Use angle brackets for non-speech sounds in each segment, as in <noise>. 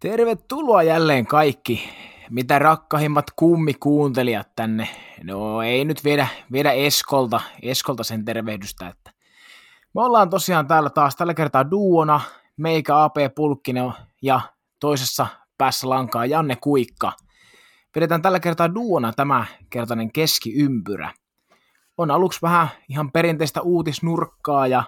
Tervetuloa jälleen kaikki, mitä rakkahimmat kuuntelijat tänne. No ei nyt viedä, viedä Eskolta, Eskolta sen tervehdystä, että me ollaan tosiaan täällä taas tällä kertaa duona, meikä AP Pulkkinen ja toisessa päässä lankaa Janne Kuikka. Pidetään tällä kertaa duona tämä kertainen keskiympyrä. On aluksi vähän ihan perinteistä uutisnurkkaa ja,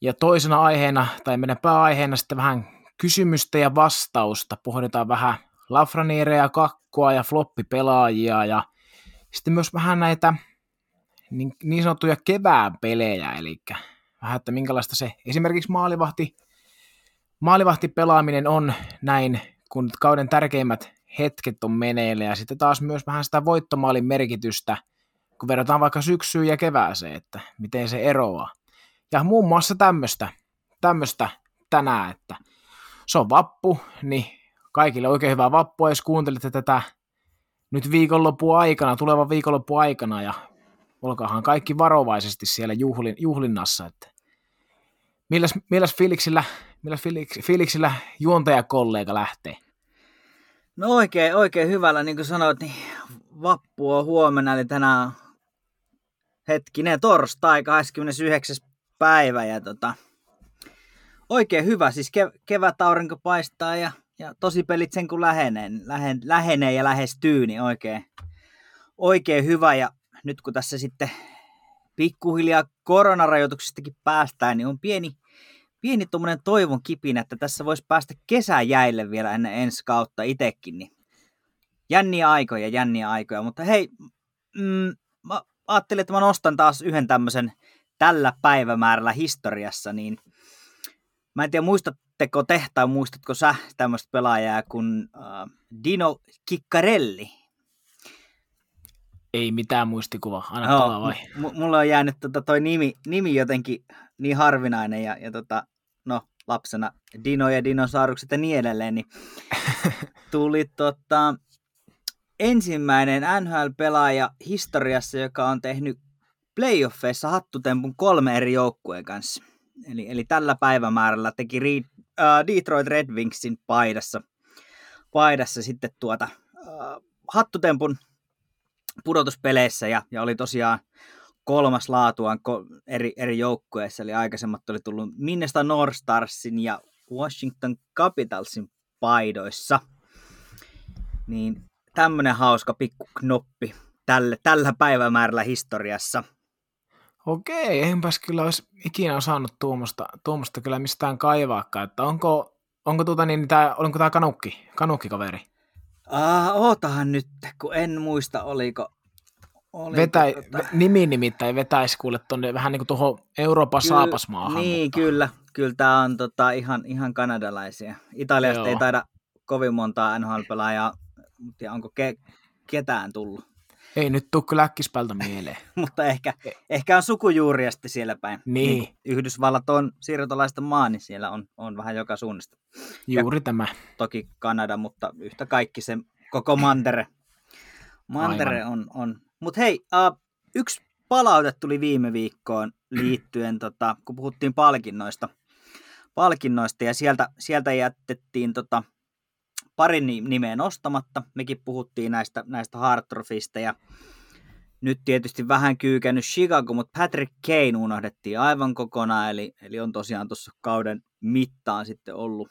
ja toisena aiheena, tai meidän pääaiheena sitten vähän kysymystä ja vastausta. Pohditaan vähän Lafraniereja, kakkoa ja floppipelaajia ja sitten myös vähän näitä niin, niin sanottuja kevään pelejä, eli vähän, että minkälaista se esimerkiksi maalivahti, maalivahti pelaaminen on näin, kun kauden tärkeimmät hetket on meneillä, ja sitten taas myös vähän sitä voittomaalin merkitystä, kun verrataan vaikka syksyyn ja kevääseen, että miten se eroaa. Ja muun muassa tämmöistä, tämmöistä tänään, että se on vappu, niin kaikille oikein hyvää vappua, jos kuuntelitte tätä nyt viikonloppu aikana, tulevan viikonloppu aikana, ja olkaahan kaikki varovaisesti siellä juhlin, juhlinnassa, että milläs, milläs fiiliksillä, milläs fiiliksillä juontajakollega lähtee? No oikein, oikein hyvällä, niin kuin sanoit, niin vappu on huomenna, eli tänään hetkinen torstai, 29. päivä, ja tota, oikein hyvä, siis kev- kevät aurinko paistaa ja, ja tosi pelit sen kun lähenee, lähen, lähenee ja lähestyy, niin oikein, oikein hyvä. Ja nyt kun tässä sitten pikkuhiljaa koronarajoituksistakin päästään, niin on pieni, pieni tuommoinen toivon kipinä, että tässä voisi päästä kesäjäille vielä ennen ensi kautta itsekin. Niin jänniä aikoja, jänniä aikoja. Mutta hei, mm, mä ajattelin, että mä nostan taas yhden tämmöisen tällä päivämäärällä historiassa, niin – Mä en tiedä, muistatteko te tai muistatko sä tämmöistä pelaajaa kuin uh, Dino Kikkarelli? Ei mitään muistikuvaa, aina no, palaa vai? M- mulla on jäänyt tota, toi nimi, nimi jotenkin niin harvinainen ja, ja tota, no, lapsena Dino ja dinosaurukset ja niin edelleen, niin <laughs> tuli tota, ensimmäinen NHL-pelaaja historiassa, joka on tehnyt playoffeissa hattutempun kolme eri joukkueen kanssa. Eli, eli tällä päivämäärällä teki Reed, äh, Detroit Red Wingsin paidassa, paidassa sitten tuota äh, hattutempun pudotuspeleissä ja, ja oli tosiaan kolmas laatuaan eri, eri joukkueissa, eli aikaisemmat oli tullut Minnesota North Starsin ja Washington Capitalsin paidoissa. Niin tämmönen hauska pikku knoppi tälle, tällä päivämäärällä historiassa – Okei, enpäs kyllä olisi ikinä osannut tuommoista, tuommoista kyllä mistään kaivaakaan, että onko, onko, tuota niin, tää, onko tämä kanukki, kanukkikaveri? Ah, ootahan nyt, kun en muista, oliko, oliko Vetä, tota... Nimi nimittäin vetäisi kuule tuonne vähän niin kuin tuohon Euroopan Ky- saapasmaahan. Niin, mutta... kyllä. Kyllä tämä on tota, ihan, ihan kanadalaisia. Italiasta Joo. ei taida kovin montaa NHL-pelaajaa, mutta onko ke- ketään tullut? Ei nyt tule kyllä äkkispältä mieleen. <laughs> Mutta ehkä, ehkä on sukujuuriasti siellä päin. Niin. niin Yhdysvallat on siirtolaista maa, niin siellä on, on vähän joka suunnasta. Juuri ja tämä. Toki Kanada, mutta yhtä kaikki se koko mantere. Mantere on. on. Mutta hei, uh, yksi palaute tuli viime viikkoon liittyen, <clears throat> tota, kun puhuttiin palkinnoista. Palkinnoista ja sieltä, sieltä jätettiin tota, parin nimeä nostamatta. Mekin puhuttiin näistä, näistä Hartrofista ja nyt tietysti vähän kyykännyt Chicago, mutta Patrick Kane unohdettiin aivan kokonaan, eli, eli on tosiaan tuossa kauden mittaan sitten ollut,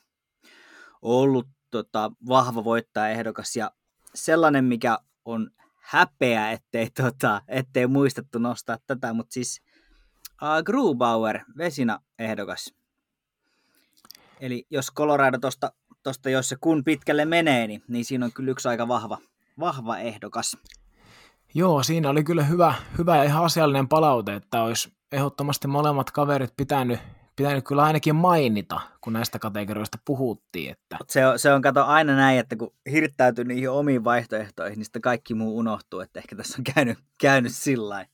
ollut tota, vahva voittajaehdokas ja sellainen, mikä on häpeä, ettei, tota, ettei muistettu nostaa tätä, mutta siis uh, Grubauer, Vesina ehdokas. Eli jos Colorado tuosta tosta, jos se kun pitkälle menee, niin, niin siinä on kyllä yksi aika vahva, vahva ehdokas. Joo, siinä oli kyllä hyvä, hyvä ja ihan asiallinen palaute, että olisi ehdottomasti molemmat kaverit pitänyt, pitänyt kyllä ainakin mainita, kun näistä kategorioista puhuttiin. Että... Se, on, se on kato aina näin, että kun hirttäytyy niihin omiin vaihtoehtoihin, niin sitten kaikki muu unohtuu, että ehkä tässä on käynyt, käynyt sillä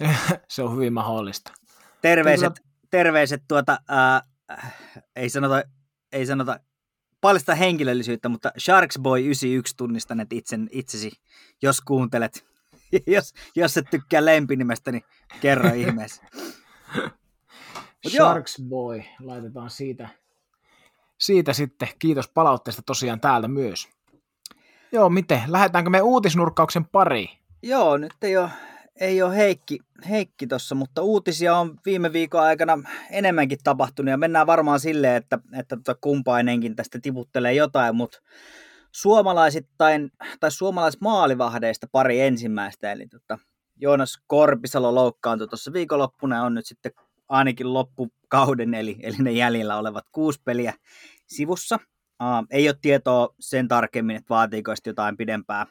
<laughs> Se on hyvin mahdollista. Terveiset, kyllä... terveiset tuota, ää, ei sanota, ei sanota paljasta henkilöllisyyttä, mutta Sharks Boy 91 tunnistan itsen, itsesi, jos kuuntelet. <laughs> jos, jos et tykkää lempinimestä, niin kerro <laughs> ihmeessä. Sharks joo. Boy, laitetaan siitä, siitä sitten kiitos palautteesta tosiaan täältä myös. Joo, miten? Lähdetäänkö me uutisnurkkauksen pariin? Joo, nyt ei ole, ei ole Heikki, Heikki tuossa, mutta uutisia on viime viikon aikana enemmänkin tapahtunut ja mennään varmaan silleen, että, että tota kumpainenkin tästä tiputtelee jotain, mutta suomalaisittain, tai suomalaismaalivahdeista pari ensimmäistä, eli tota, Joonas Korpisalo loukkaantui tuossa viikonloppuna ja on nyt sitten ainakin loppukauden, eli, eli ne jäljellä olevat kuusi peliä sivussa. Uh, ei ole tietoa sen tarkemmin, että vaatiiko jotain pidempää,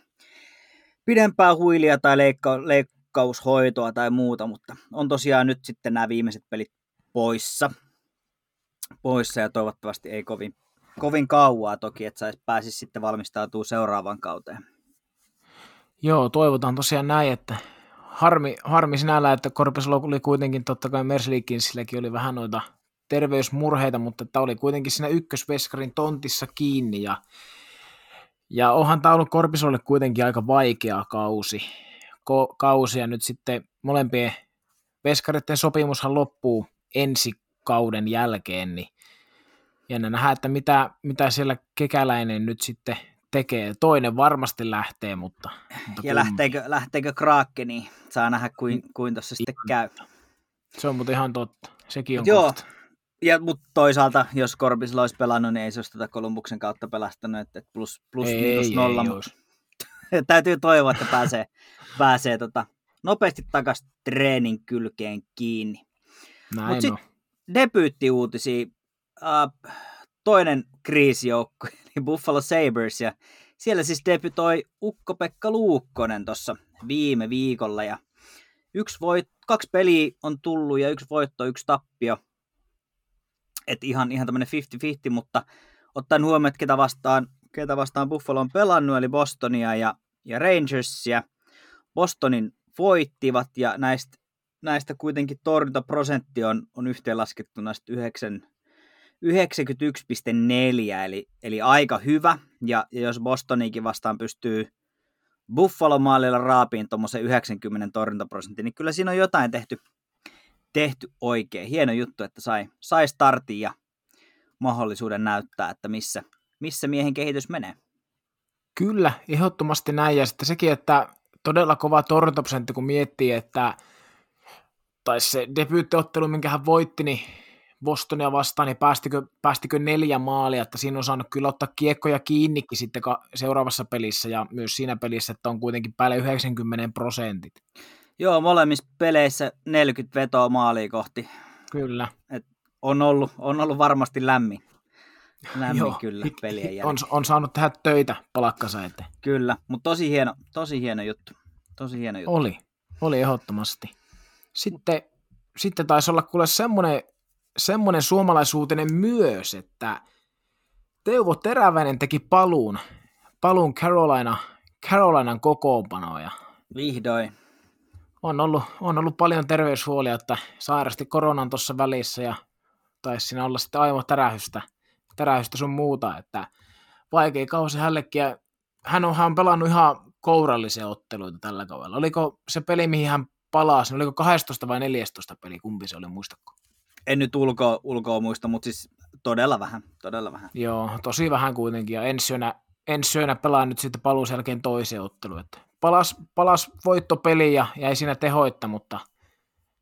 pidempää huilia tai leikka, leikkaushoitoa tai muuta, mutta on tosiaan nyt sitten nämä viimeiset pelit poissa, poissa ja toivottavasti ei kovin, kovin kauaa toki, että sais, pääsisi sitten valmistautuu seuraavaan kauteen. Joo, toivotaan tosiaan näin, että harmi, harmi sinällä, että Korpesalo oli kuitenkin, totta kai Merslikinsilläkin oli vähän noita terveysmurheita, mutta tämä oli kuitenkin siinä ykkösveskarin tontissa kiinni ja, ja onhan tämä ollut Korpisalolle kuitenkin aika vaikea kausi, Ko, kausi ja nyt sitten molempien veskareiden sopimushan loppuu ensi kauden jälkeen, niin jännä nähdä, että mitä, mitä siellä kekäläinen nyt sitten tekee. Toinen varmasti lähtee, mutta... mutta ja lähteekö, lähteekö Krakeniin? Saa nähdä, kuin, kuin tuossa sitten käy. Se on mutta ihan totta. Sekin on Joo. Kohta. Ja, mutta toisaalta, jos Korpisilla olisi pelannut, niin ei se olisi tätä Kolumbuksen kautta pelastanut, että plus, plus ei, miinus nolla. Ei, mutta <laughs> täytyy toivoa, että pääsee, pääsee tota, nopeasti takaisin treenin kylkeen kiinni. Mutta sitten debyyttiuutisia. Uh, toinen kriisijoukkue, <laughs> eli Buffalo Sabres, ja siellä siis debytoi Ukko-Pekka Luukkonen tuossa viime viikolla, ja yksi voit, kaksi peliä on tullut, ja yksi voitto, yksi tappio. Et ihan, ihan tämmöinen 50-50, mutta ottaen huomioon, että ketä vastaan, ketä vastaan Buffalo on pelannut, eli Bostonia ja, ja Rangersia. Bostonin voittivat, ja näistä, näistä kuitenkin torjuntaprosentti on, on yhteenlaskettu näistä 9, 91,4, eli, eli aika hyvä. Ja, ja jos Bostonikin vastaan pystyy Buffalo-maalilla raapiin tuommoisen 90 torjuntaprosentin, niin kyllä siinä on jotain tehty, tehty oikein. Hieno juttu, että sai, sai startin ja mahdollisuuden näyttää, että missä, missä miehen kehitys menee. Kyllä, ehdottomasti näin. Ja sitten sekin, että todella kova torjuntaprosentti, kun miettii, että tai se debyyttiottelu, minkä hän voitti, niin Bostonia vastaan, niin päästikö, päästikö neljä maalia, että siinä on saanut kyllä ottaa kiekkoja kiinnikin sitten seuraavassa pelissä ja myös siinä pelissä, että on kuitenkin päälle 90 prosentit. Joo, molemmissa peleissä 40 vetoa maalia kohti. Kyllä. Et on, ollut, on ollut varmasti lämmin. Lämmin Joo, kyllä pelien jälkeen. On, on saanut tehdä töitä palakkansa eteen. Kyllä, mutta tosi hieno, tosi hieno juttu. Tosi hieno juttu. Oli, oli ehdottomasti. Sitten, sitten taisi olla kuule semmoinen semmoinen suomalaisuutinen myös, että Teuvo Teräväinen teki paluun, paluun Carolina, Carolinan kokoonpanoja. Vihdoin. On ollut, on ollut paljon terveyshuolia, että sairasti koronan tuossa välissä ja taisi siinä olla sitten aivan tärähystä sun muuta, että vaikea kausi hänellekin. Ja hän on, hän on pelannut ihan kourallisia otteluita tällä kaudella. Oliko se peli, mihin hän palasi, oliko 12 vai 14 peli, kumpi se oli, muistako? en nyt ulkoa, ulkoa muista, mutta siis todella vähän, todella vähän. Joo, tosi vähän kuitenkin, ja ensi syönä, ensi syönä pelaa nyt sitten paluun jälkeen toiseen otteluun. Että palas, palas voittopeli ja jäi siinä tehoitta, mutta,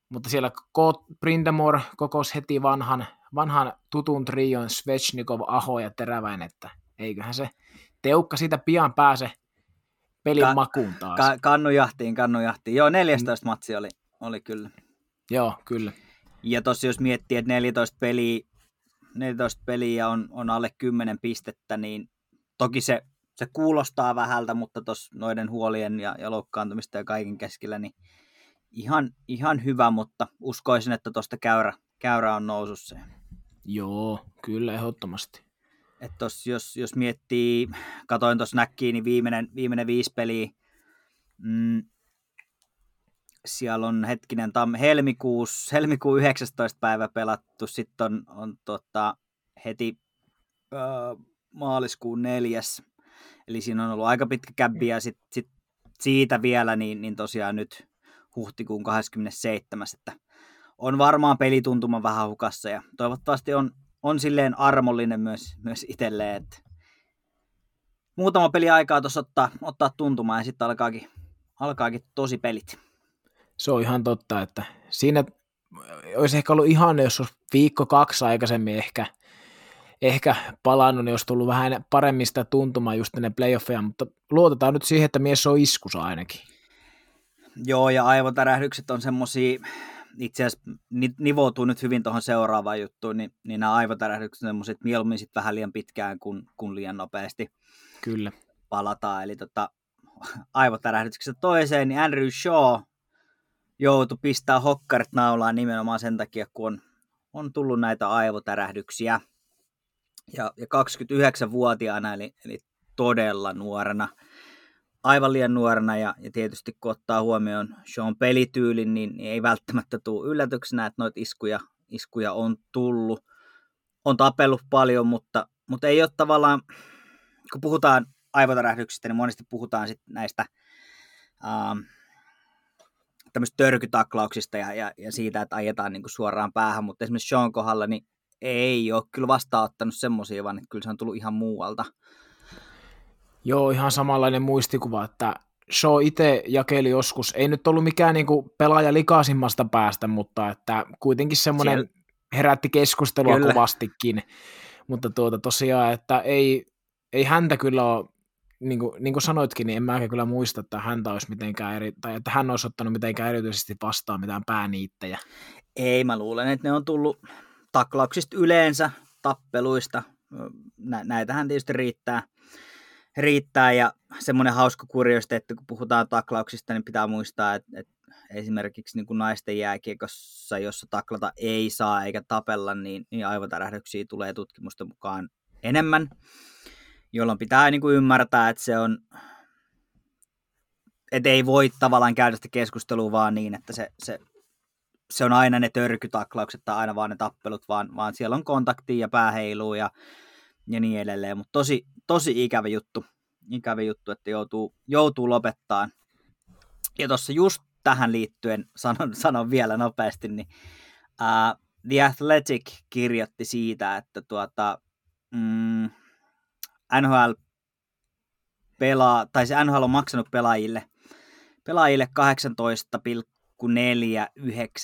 mutta siellä Brindamore kokosi heti vanhan, vanhan tutun trion Svechnikov, Aho ja Teräväin, että eiköhän se teukka siitä pian pääse pelin ka- makuun taas. Ka- kannujahtiin, kannujahtiin. Joo, 14 mm. matsi oli, oli kyllä. Joo, kyllä. Ja tossa jos miettii, että 14 peliä, 14 peliä on, on alle 10 pistettä, niin toki se, se kuulostaa vähältä, mutta tuossa noiden huolien ja, ja loukkaantumista ja kaiken keskellä, niin ihan, ihan hyvä, mutta uskoisin, että tuosta käyrä, käyrä on nousussa. Joo, kyllä ehdottomasti. Et tos, jos, jos miettii, katoin tuossa näkkiin, niin viimeinen, viimeinen viisi peliä, mm, siellä on hetkinen tam, helmikuus, helmikuun 19. päivä pelattu, sitten on, on tota, heti ö, maaliskuun neljäs, eli siinä on ollut aika pitkä käbbi ja sit, sit siitä vielä, niin, niin tosiaan nyt huhtikuun 27. Että on varmaan pelituntuma vähän hukassa ja toivottavasti on, on silleen armollinen myös, myös itselleen, että muutama peli aikaa tuossa ottaa, ottaa tuntumaan ja sitten alkaakin, alkaakin tosi pelit. Se on ihan totta, että siinä olisi ehkä ollut ihan, jos olisi viikko kaksi aikaisemmin ehkä, ehkä palannut, niin olisi tullut vähän paremmin sitä tuntumaan just ne playoffeja, mutta luotetaan nyt siihen, että mies on iskussa ainakin. Joo, ja aivotärähdykset on semmosia, itse asiassa nivoutuu nyt hyvin tuohon seuraavaan juttuun, niin, niin nämä aivotärähdykset on semmoiset mieluummin sit vähän liian pitkään kuin, kuin liian nopeasti. Kyllä. Palataan, eli tota, <laughs> aivotärähdyksestä toiseen, niin Andrew Shaw joutui pistää hokkarit naulaan nimenomaan sen takia, kun on, on tullut näitä aivotärähdyksiä. Ja, ja 29-vuotiaana, eli, eli todella nuorena, aivan liian nuorena, ja, ja tietysti kun ottaa huomioon Sean pelityylin, niin, niin ei välttämättä tule yllätyksenä, että noita iskuja, iskuja on tullut. On tapellut paljon, mutta, mutta ei ole tavallaan, kun puhutaan aivotärähdyksistä, niin monesti puhutaan sit näistä ähm, törkytaklauksista ja, ja, ja siitä, että ajetaan niin kuin suoraan päähän, mutta esimerkiksi Sean kohdalla niin ei ole kyllä vastaanottanut semmoisia, vaan että kyllä se on tullut ihan muualta. Joo, ihan samanlainen muistikuva, että Shaw itse jakeli joskus, ei nyt ollut mikään niin kuin pelaaja likaisimmasta päästä, mutta että kuitenkin semmoinen Siellä... herätti keskustelua kyllä. kovastikin. Mutta tuota, tosiaan, että ei, ei häntä kyllä ole niin kuin, niin kuin sanoitkin, niin en mä kyllä muista, että häntä olisi mitenkään eri, tai että hän olisi ottanut mitenkään erityisesti vastaan mitään pääniittejä. Ei, mä luulen, että ne on tullut taklauksista yleensä, tappeluista. Nä, näitähän tietysti riittää, riittää ja semmoinen hauska kuriosti, että kun puhutaan taklauksista, niin pitää muistaa, että, että esimerkiksi niin kuin naisten jääkiekossa, jossa taklata ei saa eikä tapella, niin, niin aivotärähdyksiä tulee tutkimusten mukaan enemmän jolloin pitää niin kuin ymmärtää, että se on, että ei voi tavallaan käydä sitä keskustelua vaan niin, että se, se, se on aina ne törkytaklaukset tai aina vaan ne tappelut, vaan, vaan siellä on kontaktia ja pääheilua ja, ja niin edelleen. Mutta tosi, tosi ikävä juttu, ikävä juttu, että joutuu, joutuu lopettaa. Ja tuossa just tähän liittyen sanon, sanon vielä nopeasti, niin uh, The Athletic kirjoitti siitä, että tuota, mm, NHL pelaa, tai se NHL on maksanut pelaajille, pelaajille 18,49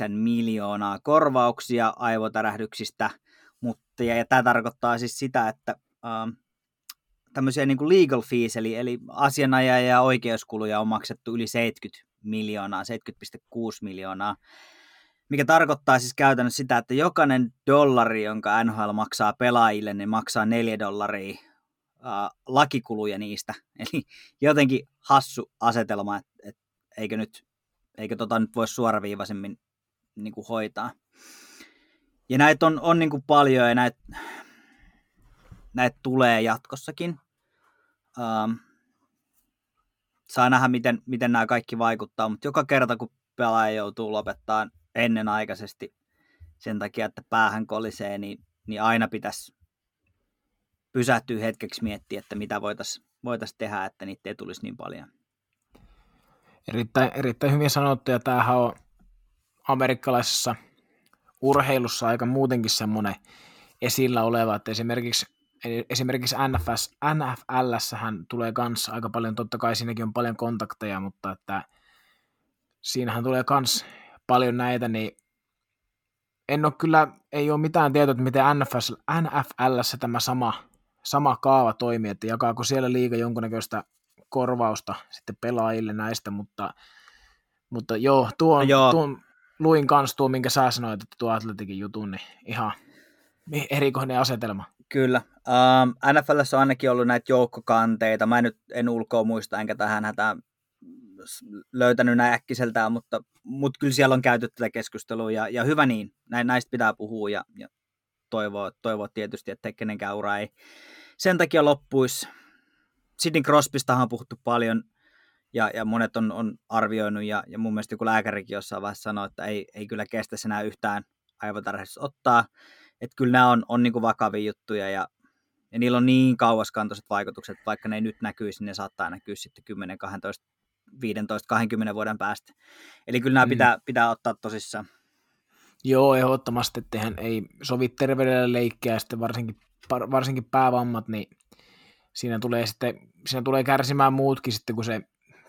miljoonaa korvauksia aivotärähdyksistä, mutta ja, ja tämä tarkoittaa siis sitä, että ähm, tämmöisiä niin kuin legal fees, eli, eli asianajaja ja oikeuskuluja on maksettu yli 70 miljoonaa, 70,6 miljoonaa, mikä tarkoittaa siis käytännössä sitä, että jokainen dollari, jonka NHL maksaa pelaajille, niin maksaa 4 dollaria uh, lakikuluja niistä. <laughs> Eli jotenkin hassu asetelma, että et, eikö nyt, eikö tota nyt voi suoraviivaisemmin niin kuin hoitaa. Ja näitä on, on niin kuin paljon ja näitä, näitä tulee jatkossakin. Um, saa nähdä, miten, miten nämä kaikki vaikuttaa, mutta joka kerta, kun pelaaja joutuu lopettaa ennenaikaisesti sen takia, että päähän kolisee, niin, niin aina pitäisi pysähtyy hetkeksi miettiä, että mitä voitaisiin voitais tehdä, että niitä ei tulisi niin paljon. Erittäin, erittäin hyvin sanottu, ja tämähän on amerikkalaisessa urheilussa aika muutenkin semmoinen esillä oleva, että esimerkiksi, esimerkiksi NFS, NFLssähän tulee kanssa aika paljon, totta kai siinäkin on paljon kontakteja, mutta että siinähän tulee kans paljon näitä, niin en ole kyllä, ei ole mitään tietoa, että miten NFL, NFLssä tämä sama sama kaava toimii, että jakaako siellä liiga jonkunnäköistä korvausta sitten pelaajille näistä, mutta, mutta joo, tuon, joo. tuon luin kanssa tuo, minkä sä sanoit, että tuo Atletikin jutun, niin ihan erikoinen asetelma. Kyllä. Um, ähm, NFLssä on ainakin ollut näitä joukkokanteita. Mä en nyt en ulkoa muista, enkä tähän hätään löytänyt näin äkkiseltään, mutta, mutta kyllä siellä on käyty tätä keskustelua ja, ja hyvä niin. Näistä pitää puhua ja, ja toivoa, toivoa tietysti, että kenenkään ura ei sen takia loppuisi. Sidney Crosbystahan on puhuttu paljon ja, ja monet on, on arvioinut ja, ja mun mielestä joku lääkärikin jossain vaiheessa sanoi, että ei, ei kyllä kestä enää yhtään aivotarhassa ottaa. Että kyllä nämä on, on niin kuin vakavia juttuja ja, ja niillä on niin kauaskantoiset vaikutukset, vaikka ne ei nyt näkyisi, niin ne saattaa näkyä sitten 10, 12, 15, 20 vuoden päästä. Eli kyllä nämä mm. pitää, pitää ottaa tosissaan. Joo, ehdottomasti, että ei sovi terveydelle leikkiä, ja sitten varsinkin, varsinkin päävammat, niin siinä tulee, sitten, siinä tulee kärsimään muutkin sitten, kun se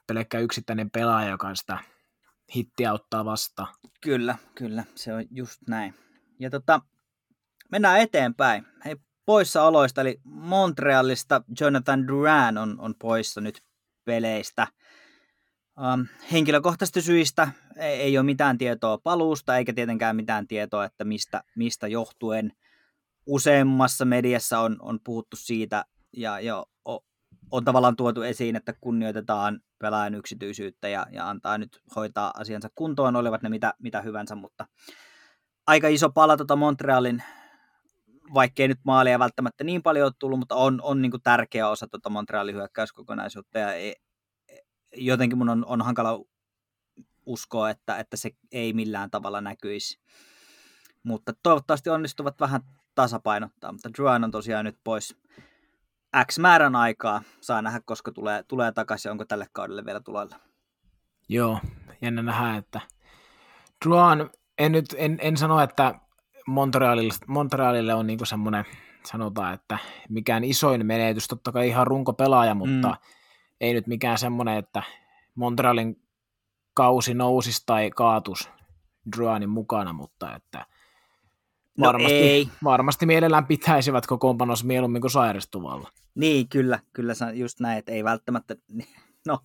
pelkkä yksittäinen pelaaja, joka sitä hittiä ottaa vastaan. Kyllä, kyllä, se on just näin. Ja tota, mennään eteenpäin. Hei, poissaoloista, eli Montrealista Jonathan Duran on, on poissa nyt peleistä. Um, henkilökohtaisista syistä ei, ei ole mitään tietoa paluusta, eikä tietenkään mitään tietoa, että mistä, mistä johtuen. Useammassa mediassa on, on puhuttu siitä, ja, ja on tavallaan tuotu esiin, että kunnioitetaan pelaajan yksityisyyttä ja, ja antaa nyt hoitaa asiansa kuntoon, olivat ne mitä, mitä hyvänsä, mutta aika iso pala tuota Montrealin vaikkei nyt maalia välttämättä niin paljon ole tullut, mutta on, on niin tärkeä osa tuota Montrealin hyökkäyskokonaisuutta ja ei, jotenkin mun on, on hankala uskoa, että, että se ei millään tavalla näkyisi. Mutta toivottavasti onnistuvat vähän tasapainottaa, mutta Druan on tosiaan nyt pois X määrän aikaa. Saa nähdä, koska tulee, tulee takaisin, onko tälle kaudelle vielä tuloilla. Joo, jännä nähdä, että Druan, en nyt en, en sano, että Montrealille, Montrealille on niinku semmoinen, sanotaan, että mikään isoin menetys, totta kai ihan runkopelaaja, mutta mm. ei nyt mikään semmoinen, että Montrealin kausi nousisi tai kaatus Druanin mukana, mutta että no varmasti, ei. varmasti mielellään pitäisivät kokoonpanos mieluummin kuin sairastuvalla. Niin, kyllä, kyllä just näin, että ei välttämättä, <laughs> no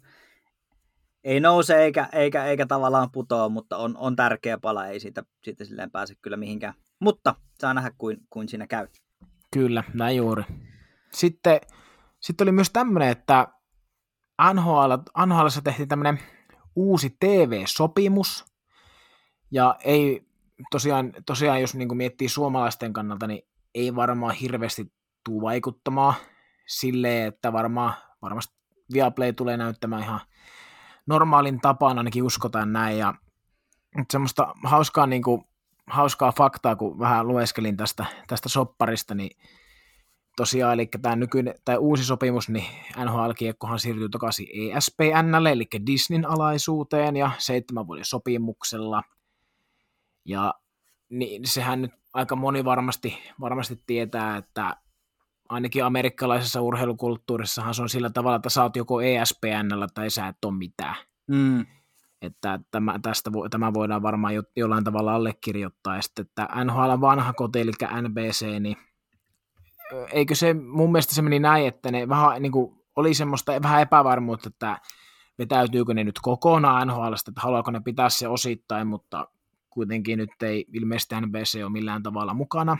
ei nouse eikä, eikä, eikä tavallaan putoa, mutta on, on tärkeä pala, ei siitä, siitä silleen pääse kyllä mihinkään. Mutta saa nähdä, kuin, kuin siinä käy. Kyllä, näin juuri. Sitten, sitten oli myös tämmöinen, että NHL, NHLissa tehtiin tämmöinen uusi TV-sopimus, ja ei tosiaan, tosiaan jos niin miettii suomalaisten kannalta, niin ei varmaan hirveästi tule vaikuttamaan silleen, että varmaan, varmasti Viaplay tulee näyttämään ihan normaalin tapaan, ainakin uskotaan näin, ja semmoista hauskaa, niin kuin, hauskaa faktaa, kun vähän lueskelin tästä, tästä sopparista, niin tosiaan, eli tämä nykyinen, tai uusi sopimus, niin NHL-kiekkohan siirtyy takaisin ESPNlle, eli Disneyn alaisuuteen, ja seitsemän vuoden sopimuksella, ja niin sehän nyt aika moni varmasti, varmasti tietää, että ainakin amerikkalaisessa urheilukulttuurissahan se on sillä tavalla, että sä oot joko ESPNllä tai sä et ole mitään. Mm. Että tämä, tästä, tämä voidaan varmaan jo, jollain tavalla allekirjoittaa. Ja sitten, että NHL vanha koti, eli NBC, niin eikö se, mun mielestä se meni näin, että ne vähän niin kuin, oli semmoista vähän epävarmuutta, että vetäytyykö ne nyt kokonaan NHL, että haluaako ne pitää se osittain, mutta kuitenkin nyt ei ilmeisesti NBC ole millään tavalla mukana.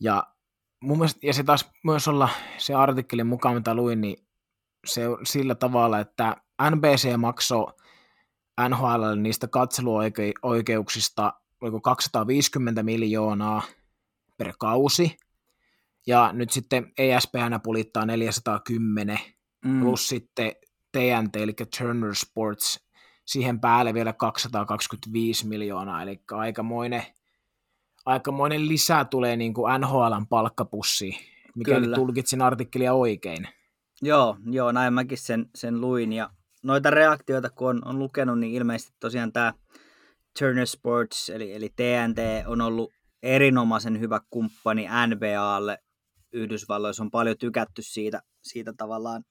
Ja mun mielestä, ja se taas myös olla se artikkelin mukaan, mitä luin, niin se on sillä tavalla, että NBC maksoi NHL niistä katseluoikeuksista oliko 250 miljoonaa per kausi, ja nyt sitten ESPN pulittaa 410, mm. plus sitten TNT, eli Turner Sports, siihen päälle vielä 225 miljoonaa, eli aikamoinen aikamoinen lisä tulee niin kuin NHLn palkkapussi, mikäli Kyllä. tulkitsin artikkelia oikein. Joo, joo, näin mäkin sen, sen luin. Ja noita reaktioita, kun on, on lukenut, niin ilmeisesti tosiaan tämä Turner Sports, eli, eli TNT, on ollut erinomaisen hyvä kumppani NBAlle Yhdysvalloissa. On paljon tykätty siitä, siitä tavallaan,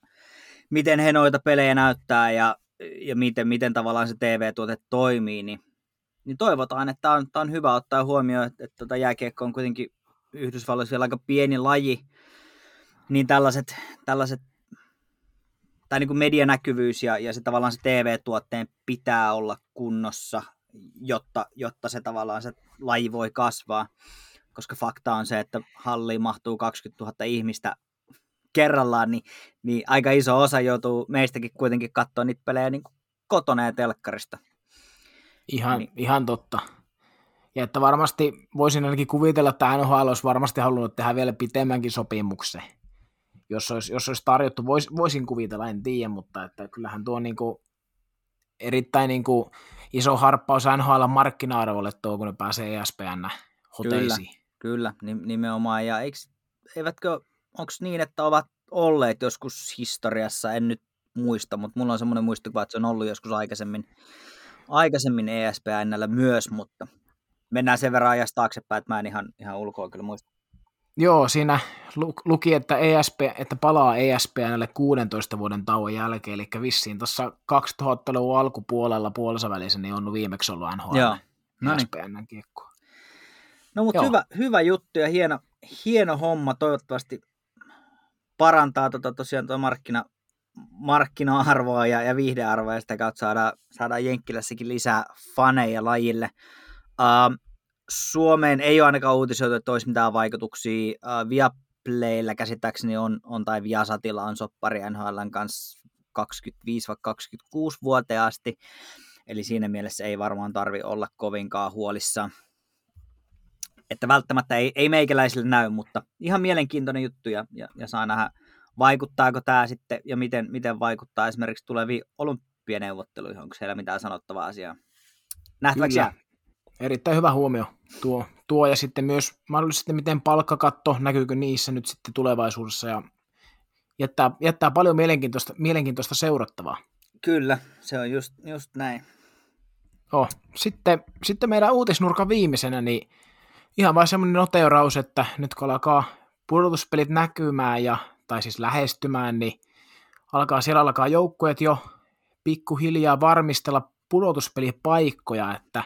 miten he noita pelejä näyttää ja, ja miten, miten tavallaan se TV-tuote toimii, niin niin toivotaan, että tämä on, tämä on hyvä ottaa huomioon, että, että tuota jääkiekko on kuitenkin Yhdysvalloissa vielä aika pieni laji, niin tällaiset, tällaiset tai niin kuin medianäkyvyys ja, ja se tavallaan se TV-tuotteen pitää olla kunnossa, jotta, jotta se tavallaan se laji voi kasvaa, koska fakta on se, että halliin mahtuu 20 000 ihmistä kerrallaan, niin, niin aika iso osa joutuu meistäkin kuitenkin katsoa niitä pelejä niin kotona ja telkkarista. Ihan, niin. ihan totta. Ja että varmasti voisin ainakin kuvitella, että NHL olisi varmasti halunnut tehdä vielä pitemmänkin sopimuksen. Jos olisi, jos olisi tarjottu, vois, voisin kuvitella, en tiedä, mutta että kyllähän tuo niin kuin erittäin niin kuin iso harppaus NHL markkina-arvolle tuo, kun ne pääsee ESPN hoteisiin. Kyllä, kyllä nimenomaan. Ja eikö, eivätkö, onko niin, että ovat olleet joskus historiassa, en nyt muista, mutta mulla on semmoinen muistikuva, että se on ollut joskus aikaisemmin aikaisemmin ESPNllä myös, mutta mennään sen verran ajasta taaksepäin, että mä en ihan, ihan ulkoa kyllä muista. Joo, siinä luki, että, ESP, että palaa ESPNlle 16 vuoden tauon jälkeen, eli vissiin tuossa 2000-luvun alkupuolella puolessa välissä niin on viimeksi ollut NHL Joo. No niin. ESPNn kiekko. No mutta hyvä, hyvä juttu ja hieno, hieno homma, toivottavasti parantaa tota tosiaan tuo markkina, markkina-arvoa ja, ja viihdearvoa ja sitä kautta saadaan, saadaan Jenkkilässäkin lisää faneja lajille. Uh, Suomeen ei ole ainakaan uutisoitu, että olisi mitään vaikutuksia. Uh, Viaplayllä käsittääkseni on, on tai Viasatilla on soppari NHLn kanssa 25-26 vuoteen asti. Eli siinä mielessä ei varmaan tarvi olla kovinkaan huolissaan. Että välttämättä ei, ei meikäläisille näy, mutta ihan mielenkiintoinen juttu ja, ja, ja saa nähdä, vaikuttaako tämä sitten ja miten, miten vaikuttaa esimerkiksi tuleviin olympianeuvotteluihin. Onko siellä mitään sanottavaa asiaa? Nähtäväksi Kyllä. Erittäin hyvä huomio tuo, tuo ja sitten myös mahdollisesti miten palkkakatto, näkyykö niissä nyt sitten tulevaisuudessa ja jättää, jättää paljon mielenkiintoista, mielenkiintoista seurattavaa. Kyllä, se on just, just näin. Oh. Sitten, sitten meidän uutisnurkan viimeisenä, niin ihan vain semmoinen noteeraus, että nyt kun alkaa pudotuspelit näkymään ja, tai siis lähestymään, niin alkaa siellä alkaa joukkueet jo pikkuhiljaa varmistella pudotuspelipaikkoja, että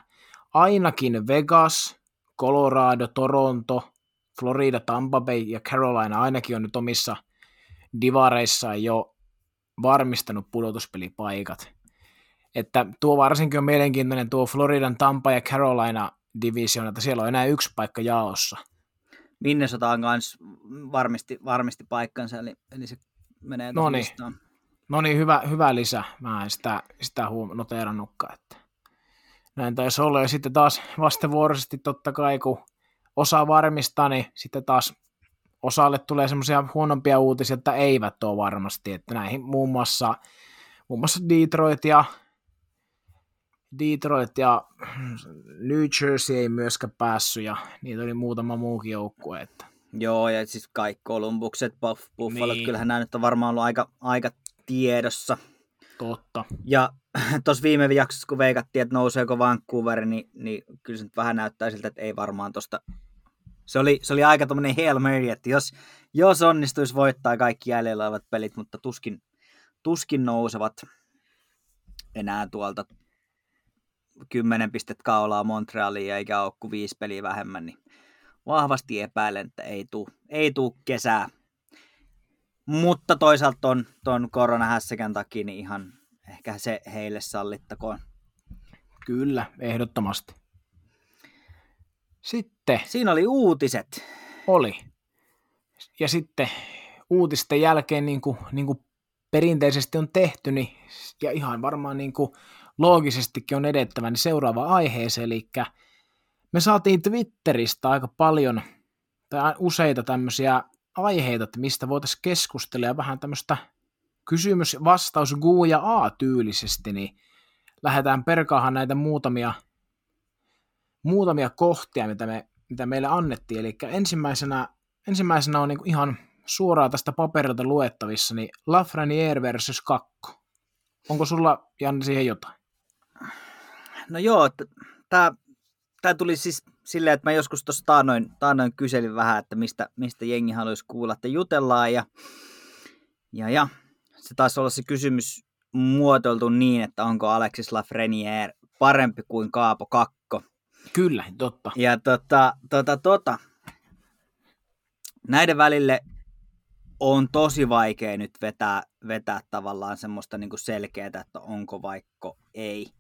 ainakin Vegas, Colorado, Toronto, Florida, Tampa Bay ja Carolina ainakin on nyt omissa divareissaan jo varmistanut pudotuspelipaikat. Että tuo varsinkin on mielenkiintoinen tuo Floridan, Tampa ja Carolina division, että siellä on enää yksi paikka jaossa. Minnesota on myös varmisti, varmisti paikkansa, eli, eli se menee no niin. No niin, hyvä, hyvä lisä. Mä en sitä, sitä huom- noteerannutkaan. Että näin taisi olla. Ja sitten taas vastavuoroisesti totta kai, kun osa varmistaa, niin sitten taas osalle tulee semmoisia huonompia uutisia, että eivät ole varmasti. Että näihin muun muassa, muun muassa Detroit ja Detroit ja <clears throat> New Jersey ei myöskään päässyt ja niitä oli muutama muukin joukkue. Että. Joo, ja siis kaikki Columbukset, Buff, Buffalot, niin. kyllähän nämä nyt on varmaan ollut aika, aika tiedossa. Totta. Ja <clears throat> tuossa viime jaksossa, kun veikattiin, että nouseeko Vancouver, niin, niin kyllä se nyt vähän näyttää siltä, että ei varmaan tuosta... Se oli, se oli aika tuommoinen Hail Mary, että jos, jos onnistuisi voittaa kaikki jäljellä olevat pelit, mutta tuskin, tuskin nousevat enää tuolta 10 pistettä kaulaa Montrealiin eikä ole kuin viisi peliä vähemmän, niin vahvasti epäilen, että ei tule ei tuu kesää. Mutta toisaalta ton, ton koronahässäkän takia niin ihan ehkä se heille sallittakoon. Kyllä, ehdottomasti. Sitten. Siinä oli uutiset. Oli. Ja sitten uutisten jälkeen, niin kuin, niin kuin perinteisesti on tehty, niin, ja ihan varmaan niin kuin loogisestikin on edettävä, niin seuraava aiheeseen, eli me saatiin Twitteristä aika paljon tai useita tämmöisiä aiheita, että mistä voitaisiin keskustella ja vähän tämmöistä kysymys, vastaus, Gu ja A tyylisesti, niin lähdetään perkaahan näitä muutamia, muutamia kohtia, mitä, me, mitä meille annettiin. Eli ensimmäisenä, ensimmäisenä on niin ihan suoraan tästä paperilta luettavissa, niin Lafreniere versus Kakko. Onko sulla, Janne, siihen jotain? No joo, tämä tämä tuli siis silleen, että mä joskus tuossa taannoin, taannoin kyselin vähän, että mistä, mistä jengi haluaisi kuulla, että jutellaan ja, ja, ja se taisi olla se kysymys muotoiltu niin, että onko Alexis Lafreniere parempi kuin Kaapo Kakko. Kyllä, totta. Ja tota, tota, tota, näiden välille on tosi vaikea nyt vetää, vetää tavallaan semmoista niin selkeää, että onko vaikka ei.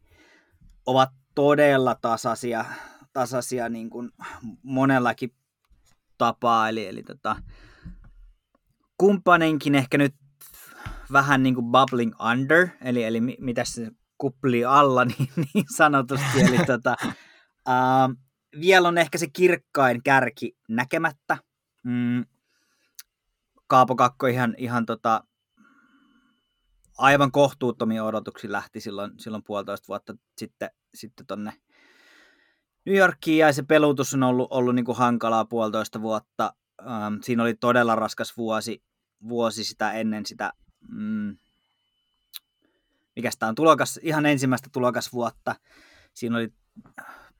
Ovat todella tasaisia, tasaisia niin kuin monellakin tapaa, eli, eli tota, kumppaninkin ehkä nyt vähän niin kuin bubbling under, eli, eli mitä se kupli alla <laughs> niin, niin sanotusti, eli <laughs> tota, uh, vielä on ehkä se kirkkain kärki näkemättä. Mm, Kaapo Kakko ihan, ihan tota, aivan kohtuuttomia odotuksia lähti silloin, silloin puolitoista vuotta sitten, sitten tonne New Yorkiin ja se pelutus on ollut, ollut niin kuin hankalaa puolitoista vuotta. Ähm, siinä oli todella raskas vuosi, vuosi sitä ennen sitä mm, mikä tämä on tulokas, ihan ensimmäistä tulokasvuotta. Siinä oli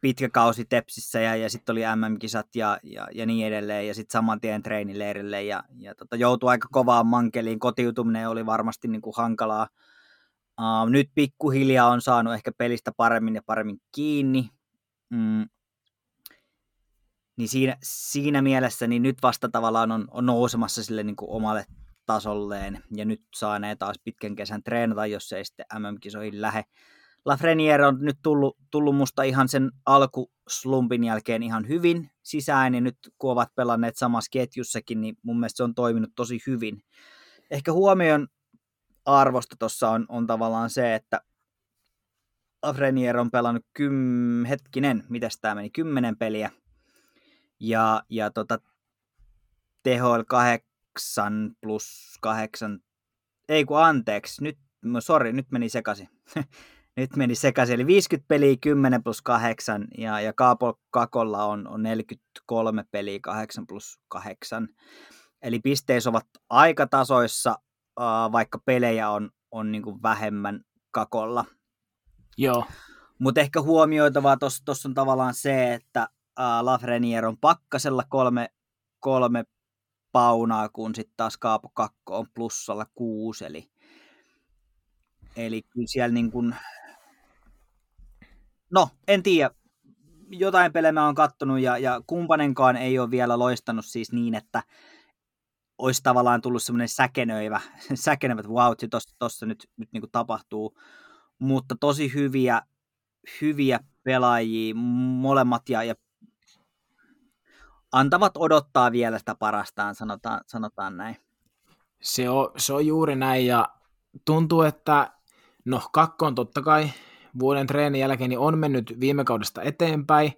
pitkä kausi Tepsissä ja, ja sitten oli MM-kisat ja, ja, ja niin edelleen ja sitten saman tien treenileirille ja, ja tota, joutui aika kovaan mankeliin. Kotiutuminen oli varmasti niin kuin hankalaa. Uh, nyt pikkuhiljaa on saanut ehkä pelistä paremmin ja paremmin kiinni. Mm. Niin siinä, siinä mielessä niin nyt vasta tavallaan on, on nousemassa sille niin kuin omalle tasolleen ja nyt saa ne taas pitkän kesän treenata, jos ei sitten MM-kisoihin lähde. Lafreniere on nyt tullut, tullut musta ihan sen alkuslumpin jälkeen ihan hyvin sisään, niin nyt kun ovat pelanneet samassa ketjussakin, niin mun mielestä se on toiminut tosi hyvin. Ehkä huomion arvosta tuossa on, on tavallaan se, että Lafreniere on pelannut kym, hetkinen, mitäs tämä meni, kymmenen peliä, ja, ja tota, THL 8 plus 8, ei kun anteeksi, nyt, sori, nyt meni sekaisin. <laughs> nyt meni sekaisin, eli 50 peliä 10 plus 8 ja, ja Kaapo Kakolla on, on 43 peliä 8 plus 8. Eli pisteissä ovat aika tasoissa, vaikka pelejä on, on niin kuin vähemmän Kakolla. Joo. Mutta ehkä huomioitavaa tuossa on tavallaan se, että Lafreniere on pakkasella kolme, kolme paunaa, kun sitten taas Kaapo Kakko on plussalla kuusi, eli, eli kyllä siellä niin kuin, no en tiedä, jotain pelejä mä oon kattonut ja, ja kumpanenkaan ei ole vielä loistanut siis niin, että olisi tavallaan tullut semmoinen säkenöivä, <laughs> säkenöivä että wow, tuossa nyt, nyt niin tapahtuu, mutta tosi hyviä, hyviä pelaajia molemmat ja, ja antavat odottaa vielä sitä parastaan, sanotaan, sanotaan näin. Se on, se on juuri näin ja tuntuu, että no kakko on totta kai vuoden treenin jälkeen niin on mennyt viime kaudesta eteenpäin,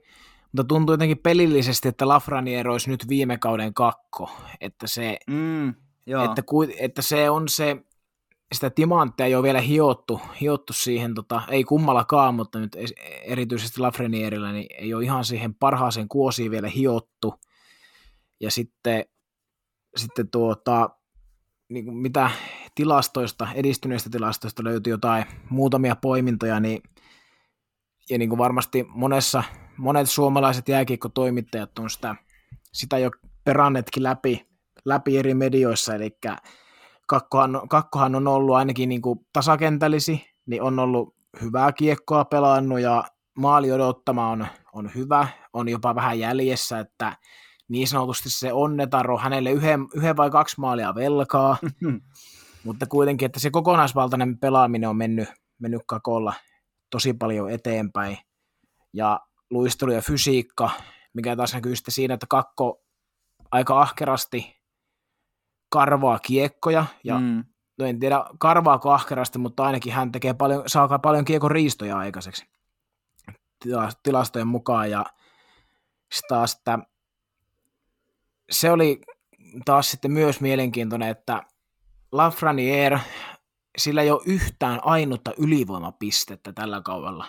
mutta tuntuu jotenkin pelillisesti, että Lafranier olisi nyt viime kauden kakko, että se, mm, joo. että, että se on se, sitä timanttia ei ole vielä hiottu, hiottu siihen, tota, ei kummallakaan, mutta nyt erityisesti Lafrenierillä niin ei ole ihan siihen parhaaseen kuosiin vielä hiottu, ja sitten, sitten tuota, niin kuin mitä tilastoista, edistyneistä tilastoista löytyy jotain muutamia poimintoja, niin, ja niin kuin varmasti monessa, monet suomalaiset jääkiekkotoimittajat on sitä, sitä jo perannetkin läpi, läpi eri medioissa, eli kakkohan, kakkohan on ollut ainakin niin kuin tasakentällisi, niin on ollut hyvää kiekkoa pelannut ja maali odottama on, on hyvä, on jopa vähän jäljessä, että niin sanotusti se onnetaro hänelle yhden, yhden vai kaksi maalia velkaa, <laughs> mutta kuitenkin, että se kokonaisvaltainen pelaaminen on mennyt, mennyt kakolla tosi paljon eteenpäin. Ja luistelu ja fysiikka, mikä taas näkyy sitten siinä, että kakko aika ahkerasti karvaa kiekkoja, ja mm. no en tiedä karvaako ahkerasti, mutta ainakin hän tekee paljon, saa paljon kiekon riistoja aikaiseksi tilastojen mukaan, ja taas, että se oli taas sitten myös mielenkiintoinen, että Lafreniere, sillä ei ole yhtään ainutta ylivoimapistettä tällä kaudella.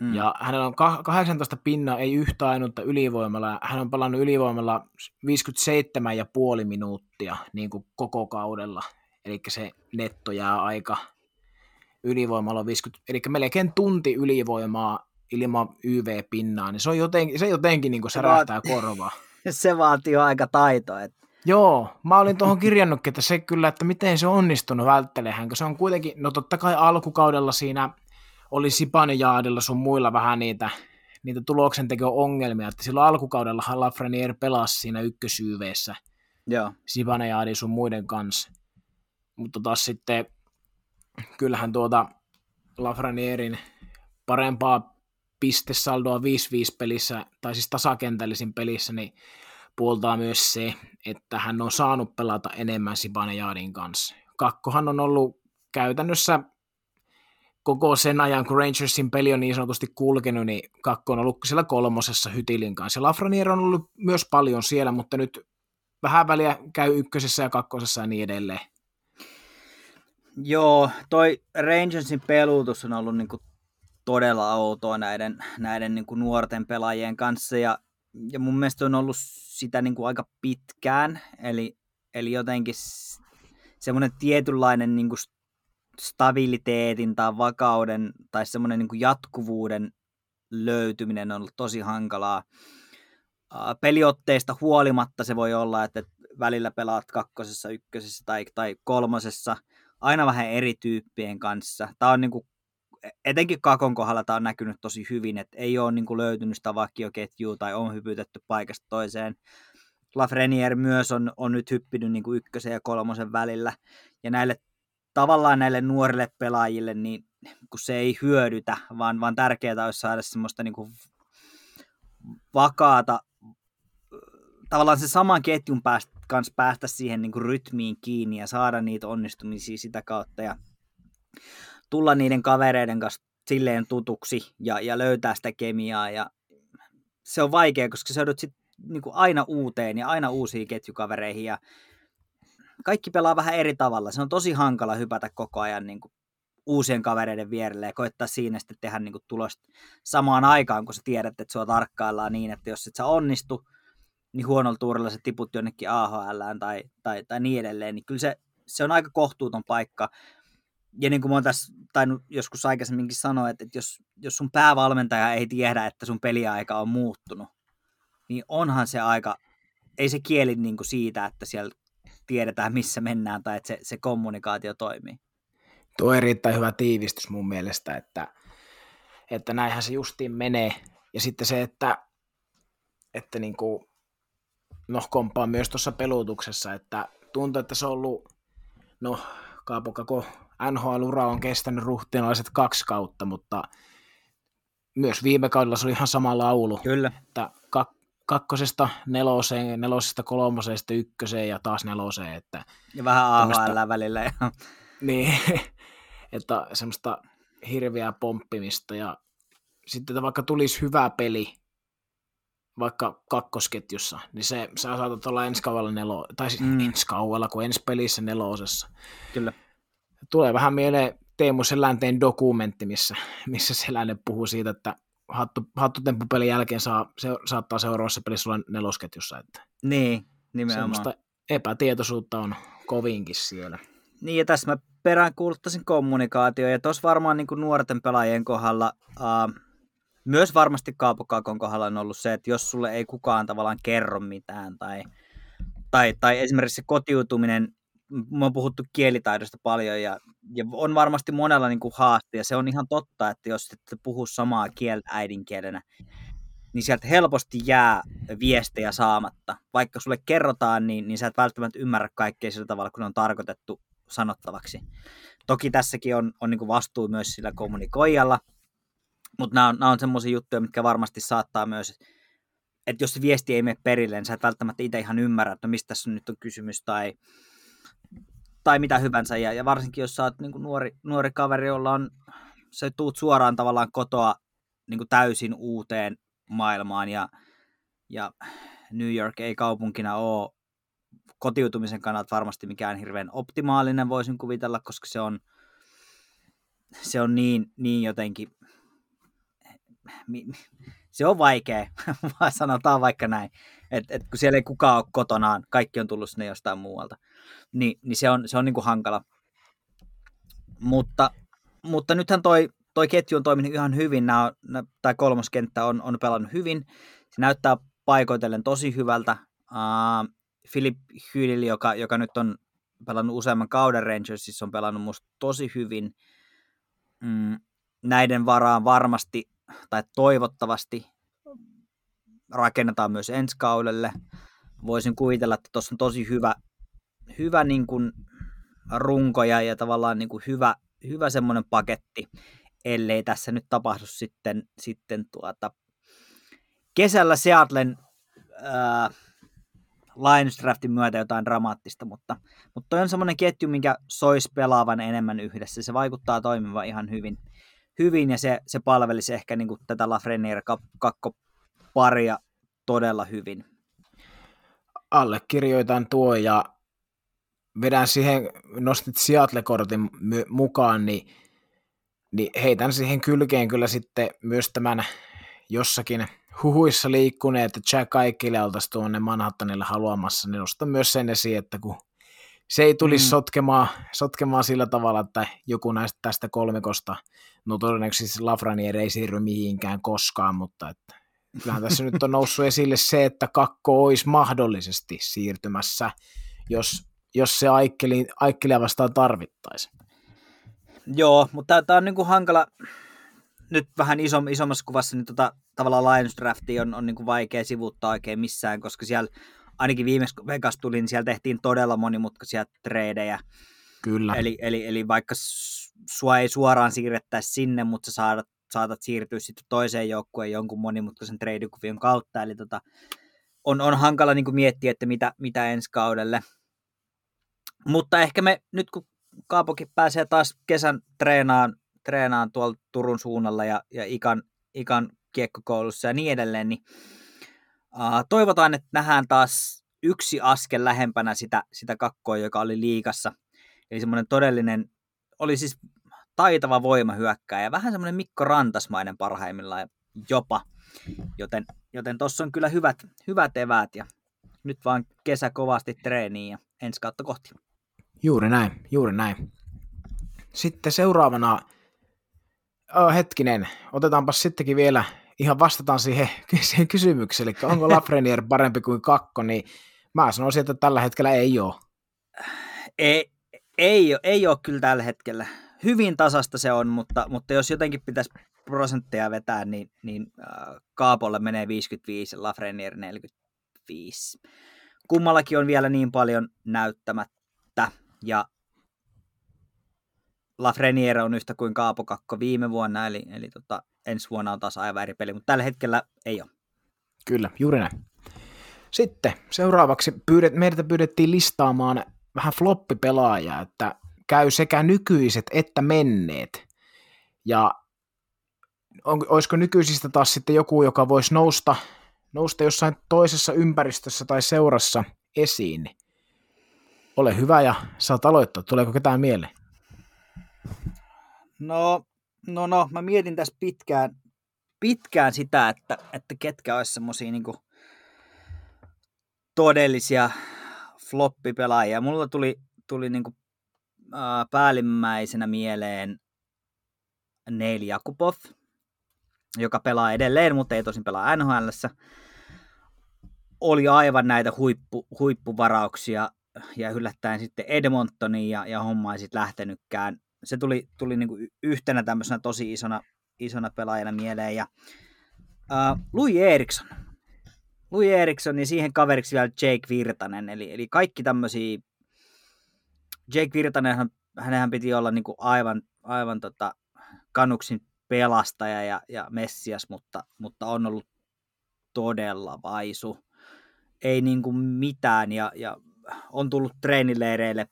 Mm. Ja hänellä on 18 pinna, ei yhtä ainutta ylivoimalla. Hän on pelannut ylivoimalla 57,5 minuuttia niin kuin koko kaudella. Eli se netto jää aika ylivoimalla on 50, eli melkein tunti ylivoimaa ilman YV-pinnaa, niin se, on jotenkin, se jotenkin niin kuin särähtää korvaa. <laughs> se vaatii aika taitoa. Että... Joo, mä olin tuohon kirjannutkin, että se kyllä, että miten se on onnistunut välttelemään, kun se on kuitenkin, no totta kai alkukaudella siinä oli Sipanejaadilla sun muilla vähän niitä, niitä tuloksenteko-ongelmia, että silloin alkukaudella Lafreniere pelasi siinä ykkösyyveessä Joo. Sipanejaadin sun muiden kanssa. Mutta taas sitten kyllähän tuota Lafrenierin parempaa pistesaldoa 5-5 pelissä, tai siis tasakentällisin pelissä, niin puoltaa myös se, että hän on saanut pelata enemmän Sibanejaadin kanssa. Kakkohan on ollut käytännössä koko sen ajan, kun Rangersin peli on niin sanotusti kulkenut, niin kakko on ollut siellä kolmosessa Hytilin kanssa. Lafreniere on ollut myös paljon siellä, mutta nyt vähän väliä käy ykkösessä ja kakkosessa ja niin edelleen. Joo, toi Rangersin pelutus on ollut niinku todella outoa näiden, näiden niin kuin nuorten pelaajien kanssa ja, ja mun mielestä on ollut sitä niin kuin aika pitkään, eli, eli jotenkin semmoinen tietynlainen niin kuin stabiliteetin tai vakauden tai semmoinen niin jatkuvuuden löytyminen on ollut tosi hankalaa. Peliotteista huolimatta se voi olla, että välillä pelaat kakkosessa, ykkösessä tai, tai kolmosessa, aina vähän eri tyyppien kanssa. Tämä on niin kuin, etenkin Kakon kohdalla tämä on näkynyt tosi hyvin, että ei ole niin kuin löytynyt sitä vakioketjua tai on hypytetty paikasta toiseen. Lafreniere myös on, on nyt hyppinyt niin kuin ykkösen ja kolmosen välillä, ja näille tavallaan näille nuorille pelaajille, niin kun se ei hyödytä, vaan, vaan tärkeää olisi saada semmoista niin kuin vakaata, tavallaan se saman ketjun päästä, kanssa päästä siihen niin kuin rytmiin kiinni ja saada niitä onnistumisia sitä kautta ja tulla niiden kavereiden kanssa silleen tutuksi ja, ja löytää sitä kemiaa ja se on vaikea, koska sä joudut sit niin aina uuteen ja aina uusiin ketjukavereihin ja kaikki pelaa vähän eri tavalla. Se on tosi hankala hypätä koko ajan niin uusien kavereiden vierelle ja koittaa siinä sitten tehdä niin kuin tulosta samaan aikaan, kun sä tiedät, että sua tarkkaillaan niin, että jos et sä onnistu, niin huonolla tuurilla sä tiput jonnekin AHL tai, tai, tai niin edelleen, niin kyllä se, se on aika kohtuuton paikka. Ja niin kuin mä oon tässä tainnut joskus aikaisemminkin sanoa, että, että jos, jos sun päävalmentaja ei tiedä, että sun peliaika on muuttunut, niin onhan se aika, ei se kieli niin kuin siitä, että siellä tiedetään, missä mennään tai että se, se kommunikaatio toimii. Tuo on erittäin hyvä tiivistys mun mielestä, että, että näinhän se justiin menee. Ja sitten se, että, että niin kuin, no kompaa myös tuossa pelutuksessa, että tuntuu, että se on ollut, no Kaapokako NHL-ura on kestänyt ruhtinalaiset kaksi kautta, mutta myös viime kaudella se oli ihan sama laulu. Kyllä. Että kak- kakkosesta neloseen, nelosesta kolmoseen, sitten ykköseen ja taas neloseen. Että ja vähän AHL välillä. niin, <laughs> että semmoista hirveää pomppimista ja sitten että vaikka tulisi hyvä peli, vaikka kakkosketjussa, niin se, sä saatat olla ensi kaudella nelo, tai siis mm. ensi kaudella, kun ensi pelissä nelosessa. Kyllä. Tulee vähän mieleen Teemu Selänteen dokumentti, missä, missä Selänne puhuu siitä, että hattu, hattutempupelin jälkeen saa, se, saattaa seuraavassa pelissä olla nelosketjussa. Että niin, nimenomaan. Semmoista epätietoisuutta on kovinkin siellä. Niin, ja tässä mä peräänkuuluttaisin kommunikaatio, ja tuossa varmaan niin nuorten pelaajien kohdalla, uh, myös varmasti Kaapokakon kohdalla on ollut se, että jos sulle ei kukaan tavallaan kerro mitään, tai, tai, tai esimerkiksi se kotiutuminen, me on puhuttu kielitaidosta paljon, ja, ja on varmasti monella niin kuin haaste, ja se on ihan totta, että jos et puhu samaa kieltä äidinkielenä, niin sieltä helposti jää viestejä saamatta. Vaikka sulle kerrotaan, niin, niin sä et välttämättä ymmärrä kaikkea sillä tavalla, kun on tarkoitettu sanottavaksi. Toki tässäkin on, on niin vastuu myös sillä kommunikoijalla, mutta nämä on, on semmoisia juttuja, mitkä varmasti saattaa myös, että jos se viesti ei mene perille, niin sä et välttämättä itse ihan ymmärrä, että no mistä tässä nyt on kysymys tai, tai mitä hyvänsä. Ja, ja varsinkin jos sä oot niin nuori, nuori kaveri, jolla on, sä tuut suoraan tavallaan kotoa niin täysin uuteen maailmaan. Ja, ja New York ei kaupunkina ole kotiutumisen kannalta varmasti mikään hirveän optimaalinen, voisin kuvitella, koska se on, se on niin, niin jotenkin, se on vaikea, <laughs> sanotaan vaikka näin, että et kun siellä ei kukaan ole kotonaan, kaikki on tullut sinne jostain muualta, niin, niin se on, se on niin kuin hankala. Mutta, mutta nythän toi, toi ketju on toiminut ihan hyvin, nämä, tai kolmoskenttä on, on pelannut hyvin, se näyttää paikoitellen tosi hyvältä, uh, Philip Hydil, joka, joka nyt on pelannut useamman kauden Rangersissa, on pelannut musta tosi hyvin. Mm, näiden varaan varmasti tai toivottavasti rakennetaan myös ensi kaudelle. Voisin kuvitella, että tuossa on tosi hyvä, hyvä niin kuin runko ja, ja tavallaan niin kuin hyvä, hyvä semmoinen paketti, ellei tässä nyt tapahdu sitten, sitten tuota, kesällä Seattlen Lions Draftin myötä jotain dramaattista, mutta, mutta toi on semmoinen ketju, minkä sois pelaavan enemmän yhdessä. Se vaikuttaa toimivan ihan hyvin, hyvin ja se, se palvelisi ehkä niin kuin tätä Lafreniere paria todella hyvin. Allekirjoitan tuo ja vedän siihen, nostit Seattle-kortin mukaan, niin, niin heitän siihen kylkeen kyllä sitten myös tämän jossakin huhuissa liikkuneet, että Jack Aikille oltaisiin tuonne Manhattanille haluamassa, niin nostan myös sen esiin, että kun se ei tulisi mm. sotkemaan, sotkemaan sillä tavalla, että joku näistä tästä kolmikosta, no todennäköisesti Lafranier ei siirry mihinkään koskaan, mutta että kyllähän tässä nyt on noussut esille se, että kakko olisi mahdollisesti siirtymässä, jos, jos se aikkeli, aikkelia vastaan tarvittaisiin. Joo, mutta tämä on niin kuin hankala, nyt vähän iso, isommassa kuvassa, niin tota, tavallaan Lions Drafti on, on niin kuin vaikea sivuuttaa oikein missään, koska siellä ainakin viimeksi kun Vegas tuli, niin siellä tehtiin todella monimutkaisia tradeja. Kyllä. Eli, eli, eli vaikka sua ei suoraan siirrettäisi sinne, mutta sä saatat, saatat siirtyä sitten toiseen joukkueen jonkun monimutkaisen treidikuvion kautta. Eli tota, on, on hankala niin kuin miettiä, että mitä, mitä ensi kaudelle. Mutta ehkä me nyt kun Kaapokin pääsee taas kesän treenaan, treenaan tuolla Turun suunnalla ja, ja Ikan, Ikan kiekkokoulussa ja niin edelleen, niin uh, toivotaan, että nähdään taas yksi askel lähempänä sitä, sitä kakkoa, joka oli liikassa. Eli semmoinen todellinen, oli siis taitava ja vähän semmoinen Mikko Rantasmainen parhaimmillaan jopa. Joten, joten tuossa on kyllä hyvät, hyvät eväät ja nyt vaan kesä kovasti treeniin ja ensi kautta kohti. Juuri näin, juuri näin. Sitten seuraavana, oh, hetkinen, otetaanpa sittenkin vielä, ihan vastataan siihen, <laughs> siihen kysymykseen, eli onko Lafreniere parempi kuin kakko, niin mä sanoisin, että tällä hetkellä ei ole. Ei, ei, ole, ei ole kyllä tällä hetkellä. Hyvin tasasta se on, mutta, mutta jos jotenkin pitäisi prosentteja vetää, niin, niin Kaapolle menee 55 ja Lafreniere 45. Kummallakin on vielä niin paljon näyttämättä ja Lafreniere on yhtä kuin Kaapo Kakko viime vuonna, eli, eli tota, ensi vuonna on taas aivan eri peli, mutta tällä hetkellä ei ole. Kyllä, juuri näin. Sitten seuraavaksi pyydet, meidät pyydettiin listaamaan vähän floppipelaajaa, että käy sekä nykyiset että menneet. Ja on, olisiko nykyisistä taas sitten joku, joka voisi nousta, nousta jossain toisessa ympäristössä tai seurassa esiin? Ole hyvä ja saat aloittaa. Tuleeko ketään mieleen? No, no, no, mä mietin tässä pitkään, pitkään sitä, että, että ketkä olisi semmoisia niin todellisia floppipelaajia. Mulla tuli, tuli niin kuin, ää, päällimmäisenä mieleen Neil Jakubov, joka pelaa edelleen, mutta ei tosin pelaa NHLssä. Oli aivan näitä huippu, huippuvarauksia ja yllättäen sitten Edmontoniin ja, ja homma ei sitten lähtenytkään. Se tuli, tuli niinku yhtenä tämmöisenä tosi isona, isona pelaajana mieleen. Ja, uh, Louis Eriksson. Louis Eriksson ja siihen kaveriksi vielä Jake Virtanen. Eli, eli kaikki tämmöisiä... Jake Virtanen, hänenhän piti olla niinku aivan, aivan tota, kanuksin pelastaja ja, ja messias, mutta, mutta on ollut todella vaisu. Ei niinku mitään ja, ja on tullut treenileireille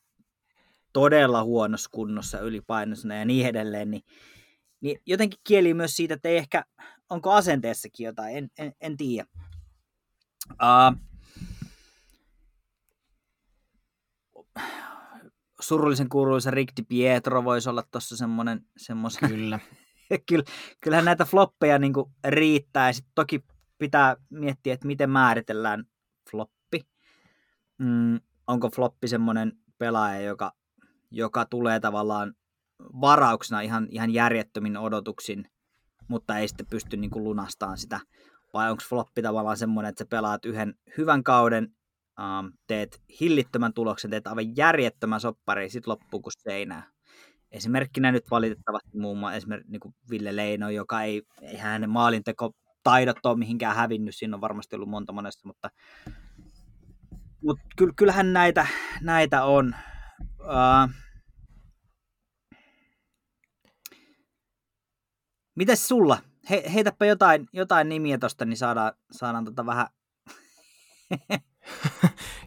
todella huonossa kunnossa ylipainoisena ja niin edelleen, niin, niin jotenkin kieli myös siitä, että ei ehkä, onko asenteessakin jotain, en, en, en tiedä. Uh, surullisen kuuluisa Rick Di Pietro voisi olla tuossa semmoinen, semmoisen, Kyllä. <laughs> Kyllä, kyllähän näitä floppeja niin riittää ja sitten toki pitää miettiä, että miten määritellään floppi mm, onko floppi semmoinen pelaaja, joka, joka tulee tavallaan varauksena ihan, ihan järjettömin odotuksin, mutta ei sitten pysty niin kuin lunastamaan sitä, vai onko floppi tavallaan semmoinen, että sä pelaat yhden hyvän kauden, ähm, teet hillittömän tuloksen, teet aivan järjettömän soppari, sitten loppuu kuin seinää. Esimerkkinä nyt valitettavasti muun muassa esimerkiksi niin kuin Ville Leino, joka ei, ei hänen maalinteko taidot ole mihinkään hävinnyt, siinä on varmasti ollut monta monesta, mutta mutta kyllähän näitä, näitä on. Uh, mites sulla? He, heitäpä jotain, jotain nimiä tosta, niin saadaan, saadaan tota vähän... <laughs>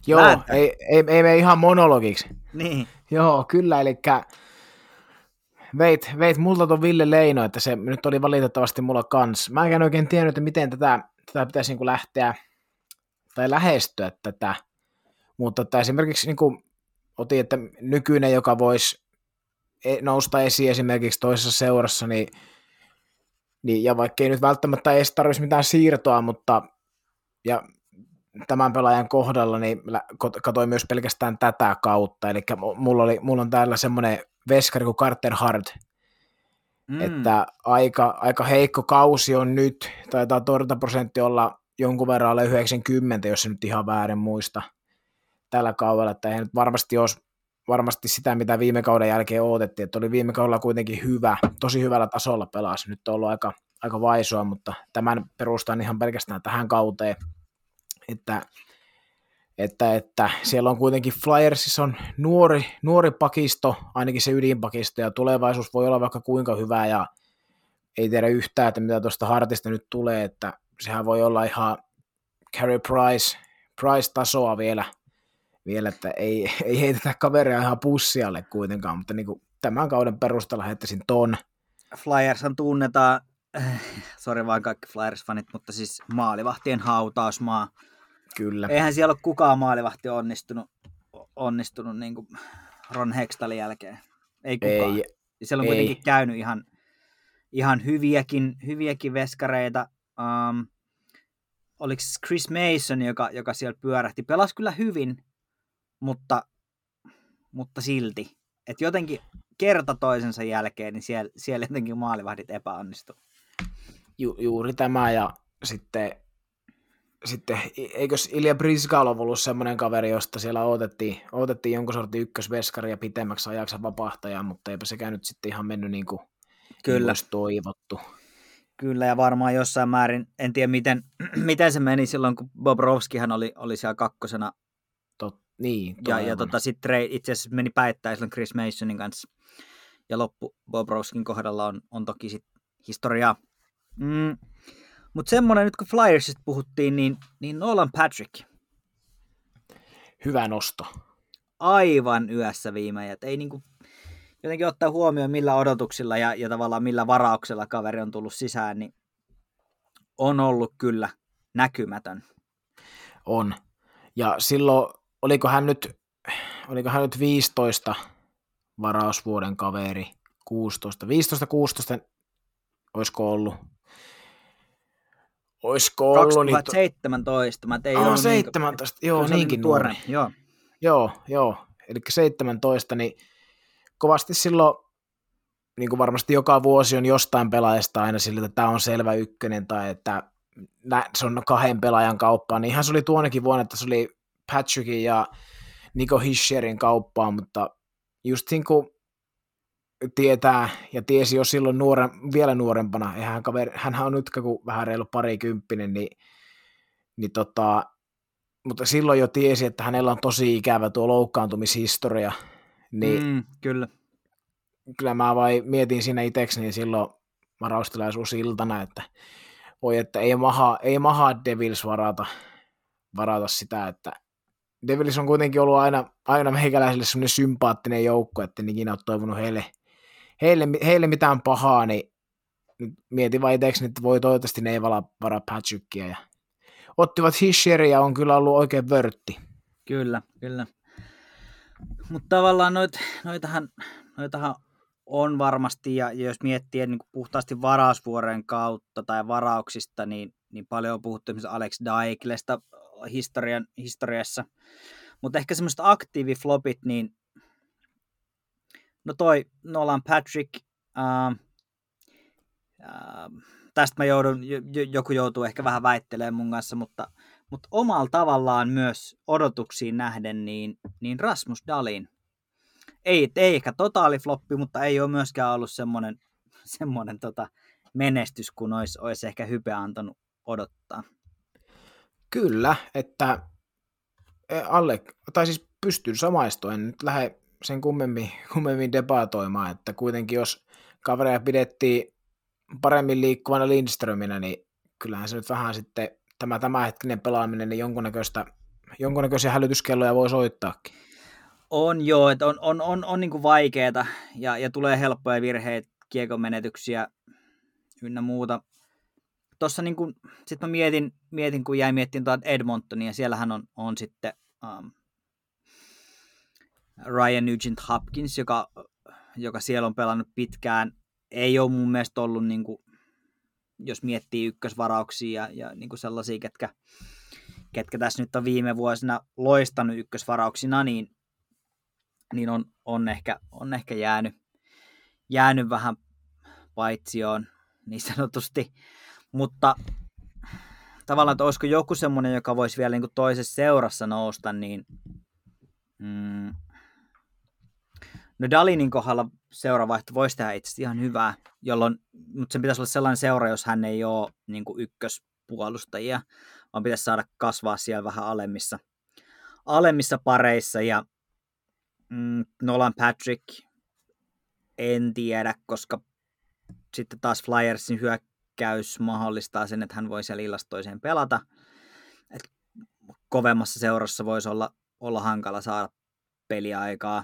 Joo, ei, ei, ei mene ihan monologiksi. Niin. Joo, kyllä, eli veit, veit multa ton Ville Leino, että se nyt oli valitettavasti mulla kans. Mä en oikein tiennyt, että miten tätä, tätä pitäisi niin lähteä tai lähestyä tätä mutta että esimerkiksi niin kuin otin, että nykyinen, joka voisi e, nousta esiin esimerkiksi toisessa seurassa, niin, niin ja vaikka ei nyt välttämättä edes tarvitsisi mitään siirtoa, mutta ja tämän pelaajan kohdalla niin katsoin myös pelkästään tätä kautta, eli mulla, oli, mulla on täällä semmoinen veskari kuin Carter Hart, mm. että aika, aika heikko kausi on nyt, taitaa torjuntaprosentti olla jonkun verran alle 90, jos se nyt ihan väärin muista tällä kaudella, että ei nyt varmasti olisi varmasti sitä, mitä viime kauden jälkeen odotettiin, että oli viime kaudella kuitenkin hyvä, tosi hyvällä tasolla pelasi, nyt on ollut aika, aika vaisoa, mutta tämän perustan ihan pelkästään tähän kauteen, että, että, että siellä on kuitenkin Flyersissa on nuori, nuori pakisto, ainakin se ydinpakisto, ja tulevaisuus voi olla vaikka kuinka hyvä, ja ei tiedä yhtään, että mitä tuosta Hartista nyt tulee, että sehän voi olla ihan Carey Price, Price-tasoa vielä, vielä, että ei, <laughs> ei heitetä kaveria ihan pussialle kuitenkaan, mutta niin kuin tämän kauden perusteella heittäisin ton. Flyershan tunnetaan, äh, sori vaan kaikki Flyers-fanit, mutta siis maalivahtien hautausmaa. Kyllä. Eihän siellä ole kukaan maalivahti onnistunut, onnistunut niin kuin Ron Hextalin jälkeen. Ei kukaan. Ei, siellä on ei. kuitenkin käynyt ihan, ihan hyviäkin, hyviäkin veskareita. Um, oliko Chris Mason, joka, joka siellä pyörähti, pelasi kyllä hyvin, mutta, mutta silti. Että jotenkin kerta toisensa jälkeen, niin siellä, siellä jotenkin maalivahdit epäonnistu. Ju, juuri tämä, ja sitten, sitten eikös Ilja Brizgalov ollut semmoinen kaveri, josta siellä odotettiin, odotettiin jonkun sortin ykkösveskari ja pitemmäksi ajaksi vapahtajaa, mutta eipä sekään nyt sitten ihan mennyt niin kuin, Kyllä. Niin toivottu. Kyllä, ja varmaan jossain määrin, en tiedä miten, <clears throat> miten se meni silloin, kun Bobrovskihan oli, oli siellä kakkosena niin, ja, ja tota, sitten itse asiassa meni päittäin silloin Chris Masonin kanssa. Ja loppu Bobrovskin kohdalla on, on toki sit historiaa. Mm. Mutta semmoinen, nyt kun Flyersista puhuttiin, niin, niin Nolan Patrick. Hyvä nosto. Aivan yössä viime. Ei niinku, jotenkin ottaa huomioon, millä odotuksilla ja, ja tavallaan millä varauksella kaveri on tullut sisään, niin on ollut kyllä näkymätön. On. Ja silloin oliko hän nyt, oliko hän nyt 15 varausvuoden kaveri, 16, 15-16, olisiko ollut? Olisiko ollut? 2017, niin... mä tein ah, 17, niin, joo, niinkin tuore. Nuori. Joo. joo, joo, eli 17, niin kovasti silloin, niin kuin varmasti joka vuosi on jostain pelaajasta aina sillä, että tämä on selvä ykkönen tai että se on kahden pelaajan kauppaa, niin ihan se oli tuonekin vuonna, että se oli Patrickin ja Nico Hischerin kauppaan, mutta just niin kuin tietää ja tiesi jo silloin nuoren, vielä nuorempana, ja hän, kaveri, hänhän on nyt kun vähän reilu parikymppinen, niin, niin tota, mutta silloin jo tiesi, että hänellä on tosi ikävä tuo loukkaantumishistoria, niin mm, kyllä. kyllä mä vai mietin siinä itseksi, niin silloin varaustilaisuusiltana, että voi, että ei maha, ei maha Devils varata, varata sitä, että Devils on kuitenkin ollut aina, aina meikäläisille semmoinen sympaattinen joukko, että en ikinä ole toivonut heille, heille, heille mitään pahaa, niin mietin vaan itseksi, että voi toivottavasti ne ei vala varaa Patrickia. Ja ottivat Hischeria ja on kyllä ollut oikein vörtti. Kyllä, kyllä. Mutta tavallaan noit, noitahan, noitahan on varmasti, ja jos miettii niin puhtaasti varausvuoren kautta tai varauksista, niin, niin paljon on puhuttu esimerkiksi Alex Daiklesta historian, historiassa. Mutta ehkä semmoiset aktiiviflopit, niin no toi Nolan Patrick, uh, uh, tästä mä joudun, joku joutuu ehkä vähän väittelemään mun kanssa, mutta, mutta omalla tavallaan myös odotuksiin nähden, niin, niin Rasmus Dalin. Ei, ei ehkä totaalifloppi, mutta ei ole myöskään ollut semmoinen, <laughs> semmoinen tota menestys, kun olisi, olisi ehkä hype antanut odottaa. Kyllä, että e, alle, tai siis pystyn samaistumaan, en nyt lähde sen kummemmin, <laughs> kummemmin debatoimaan, että kuitenkin jos kavereja pidettiin paremmin liikkuvana Lindströminä, niin kyllähän se nyt vähän sitten tämä tämänhetkinen pelaaminen, niin jonkunnäköistä, jonkunnäköisiä hälytyskelloja voi soittaakin. On joo, että on, on, on, on niin kuin ja, ja tulee helppoja virheitä, kiekon menetyksiä ynnä muuta tuossa niin kun, sit mä mietin, mietin, kun jäin miettimään tuota Edmontonia, siellähän on, on sitten um, Ryan Nugent Hopkins, joka, joka siellä on pelannut pitkään, ei ole mun mielestä ollut, niin kuin, jos miettii ykkösvarauksia ja, ja niin kuin sellaisia, ketkä, ketkä tässä nyt on viime vuosina loistanut ykkösvarauksina, niin, niin on, on, ehkä, on ehkä jäänyt, jäänyt vähän paitsioon niin sanotusti. Mutta tavallaan, että olisiko joku semmoinen, joka voisi vielä niin toisessa seurassa nousta, niin mm, no Dalinin kohdalla seuravaihto voisi tehdä itse ihan hyvää, jolloin, mutta sen pitäisi olla sellainen seura, jos hän ei ole niin ykköspuolustajia, vaan pitäisi saada kasvaa siellä vähän alemmissa, alemmissa pareissa. Ja mm, Nolan Patrick, en tiedä, koska sitten taas Flyersin hyökkäys mahdollistaa sen, että hän voi siellä illasta toiseen pelata. Et kovemmassa seurassa voisi olla, olla hankala saada peliaikaa.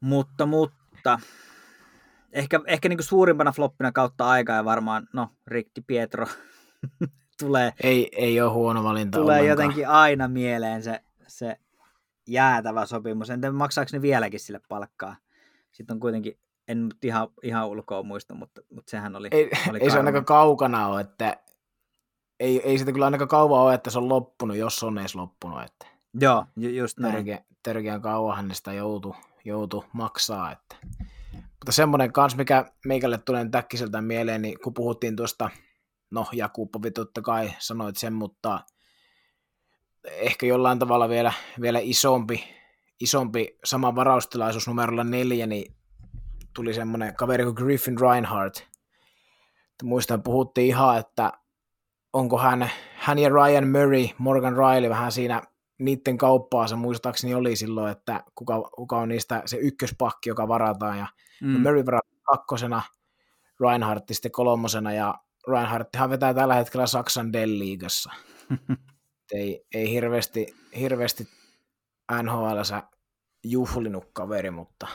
Mutta, mutta ehkä, ehkä niin suurimpana floppina kautta aikaa ja varmaan, no, Rick Di Pietro <laughs> tulee. Ei, ei ole huono valinta Tulee ollenkaan. jotenkin aina mieleen se, se jäätävä sopimus. En tiedä, maksaako ne vieläkin sille palkkaa. Sitten on kuitenkin, en nyt ihan, ihan ulkoa muista, mutta, mutta sehän oli Ei, oli ei se ainakaan kaukana ole, että ei, ei sitä kyllä ainakaan kauan ole, että se on loppunut, jos on edes loppunut. Että Joo, ju, just näin. törkeä, törkeän kauan hänestä joutu, joutu maksaa. Että. Mutta semmoinen kans, mikä meikälle tulee nyt äkkiseltä mieleen, niin kun puhuttiin tuosta, no Jakubovi totta kai sanoit sen, mutta ehkä jollain tavalla vielä, vielä isompi, isompi sama varaustilaisuus numerolla neljä, niin tuli semmoinen kaveri kuin Griffin Reinhardt. Muistan, puhuttiin ihan, että onko hän, hän ja Ryan Murray, Morgan Riley vähän siinä niiden kauppaansa muistaakseni oli silloin, että kuka, kuka on niistä se ykköspakki, joka varataan, ja mm. Murray varataan kakkosena, Reinhardt sitten kolmosena, ja Reinhardthan vetää tällä hetkellä Saksan Dell-liigassa. <laughs> ei, ei hirveästi, hirveästi NHLssä juhlinut kaveri, mutta...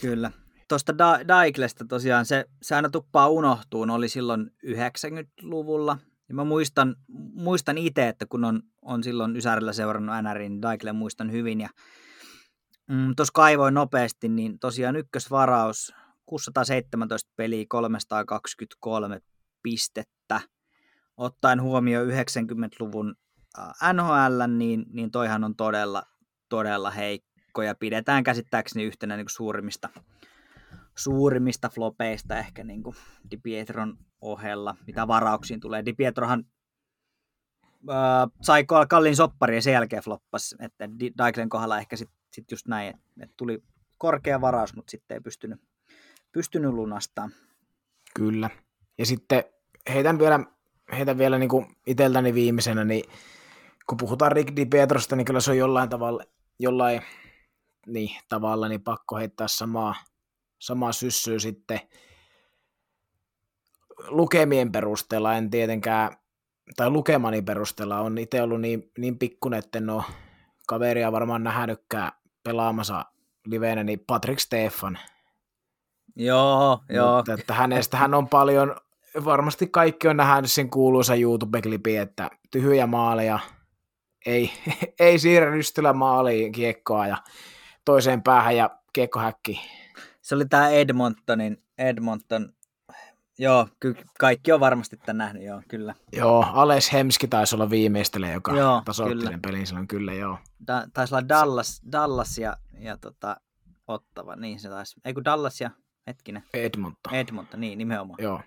Kyllä. Tuosta da- Daiklesta tosiaan, se, se aina tuppaa unohtuun, oli silloin 90-luvulla. Ja mä muistan, muistan itse, että kun on, on silloin Ysärillä seurannut NRin, niin Daikle muistan hyvin. Ja mm, tuossa kaivoin nopeasti, niin tosiaan ykkösvaraus, 617 peliä, 323 pistettä. Ottaen huomioon 90-luvun NHL, niin, niin toihan on todella, todella heikko ja pidetään käsittääkseni yhtenä niin kuin suurimmista, suurimmista flopeista ehkä niin kuin Di Pietron ohella, mitä varauksiin tulee. Di Pietrohan äh, sai kallin soppari ja sen jälkeen floppas, että Daiklen kohdalla ehkä sitten sit just näin, että, että tuli korkea varaus, mutta sitten ei pystynyt, pystynyt lunastamaan. Kyllä. Ja sitten heitän vielä, heitän vielä niin kuin itseltäni viimeisenä, niin kun puhutaan Rick Di Pietrosta, niin kyllä se on jollain tavalla, jollain niin, tavalla niin pakko heittää samaa, samaa syssyä sitten lukemien perusteella, en tietenkään, tai lukemani perusteella on itse ollut niin, niin pikkunen, että en ole kaveria varmaan nähnytkään pelaamassa liveenä, niin Patrick Stefan. Joo, joo. Mutta että hänestä hän on paljon, varmasti kaikki on nähnyt sen kuuluisa YouTube-klipi, että tyhjä maaleja, ei, <laughs> ei siirrä rystylä maaliin kiekkoa ja toiseen päähän ja kiekkohäkki. Se oli tämä Edmontonin, Edmonton, joo, ky- kaikki on varmasti tämän nähnyt, joo, kyllä. Joo, Ales Hemski taisi olla viimeistelijä, joka joo, tasoitti sen pelin silloin, kyllä joo. Ta- taisi olla Dallas, Dallas ja, ja tota, Ottava, niin se taisi, ei kun Dallas ja, hetkinen. Edmonton. Edmonton, niin nimenomaan. Joo.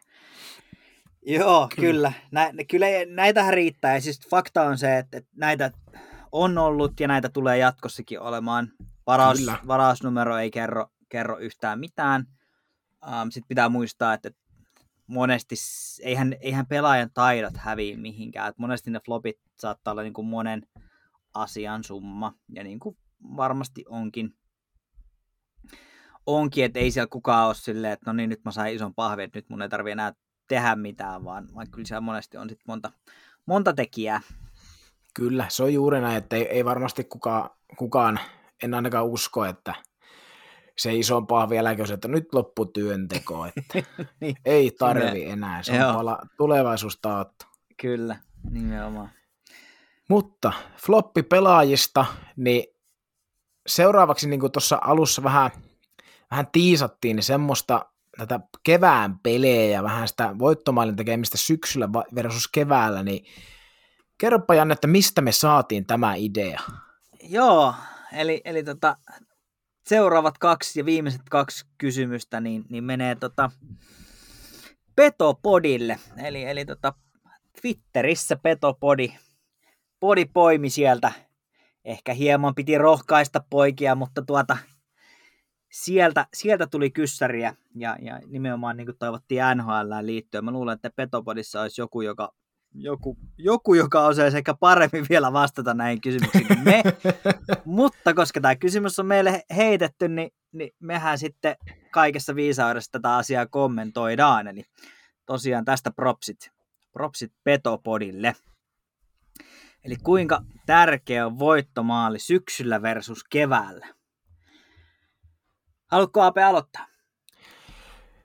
Joo, kyllä. kyllä. Nä, kyllä näitähän riittää. Ja siis fakta on se, että, että näitä on ollut ja näitä tulee jatkossakin olemaan. Varaus, varausnumero ei kerro, kerro yhtään mitään. Um, Sitten pitää muistaa, että monesti eihän, eihän pelaajan taidot häviä mihinkään. Et monesti ne flopit saattaa olla niin kuin monen asian summa. Ja niin kuin varmasti onkin. Onkin, että ei siellä kukaan ole silleen, että no niin, nyt mä sain ison pahvin, että nyt mun ei tarvi enää tehdä mitään, vaan, vaan kyllä siellä monesti on sit monta, monta tekijää. Kyllä, se on juuri näin, että ei, ei varmasti kukaan, kukaan, en ainakaan usko, että se isompaa vieläkin on, että nyt loppu työnteko, <laughs> että niin. ei tarvi enää, se on pala, tulevaisuus taattu. Kyllä, nimenomaan. Mutta floppi pelaajista, niin seuraavaksi niin kuin tuossa alussa vähän, vähän tiisattiin, niin semmoista tätä kevään pelejä ja vähän sitä voittomaalin tekemistä syksyllä versus keväällä, niin kerropa Janne, että mistä me saatiin tämä idea? Joo, eli, eli tota, seuraavat kaksi ja viimeiset kaksi kysymystä niin, niin menee tota Petopodille. Eli, eli tota Twitterissä Petopodi podi poimi sieltä. Ehkä hieman piti rohkaista poikia, mutta tuota, sieltä, sieltä tuli kyssäriä ja, ja nimenomaan niin kuin toivottiin NHL liittyen. Mä luulen, että Petopodissa olisi joku, joka joku, joku, joka osaisi ehkä paremmin vielä vastata näihin kysymyksiin kuin me. <laughs> Mutta koska tämä kysymys on meille heitetty, niin, niin mehän sitten kaikessa viisaudessa tätä asiaa kommentoidaan. Eli tosiaan tästä propsit, propsit Petopodille. Eli kuinka tärkeä on voittomaali syksyllä versus keväällä? Haluatko Ape aloittaa?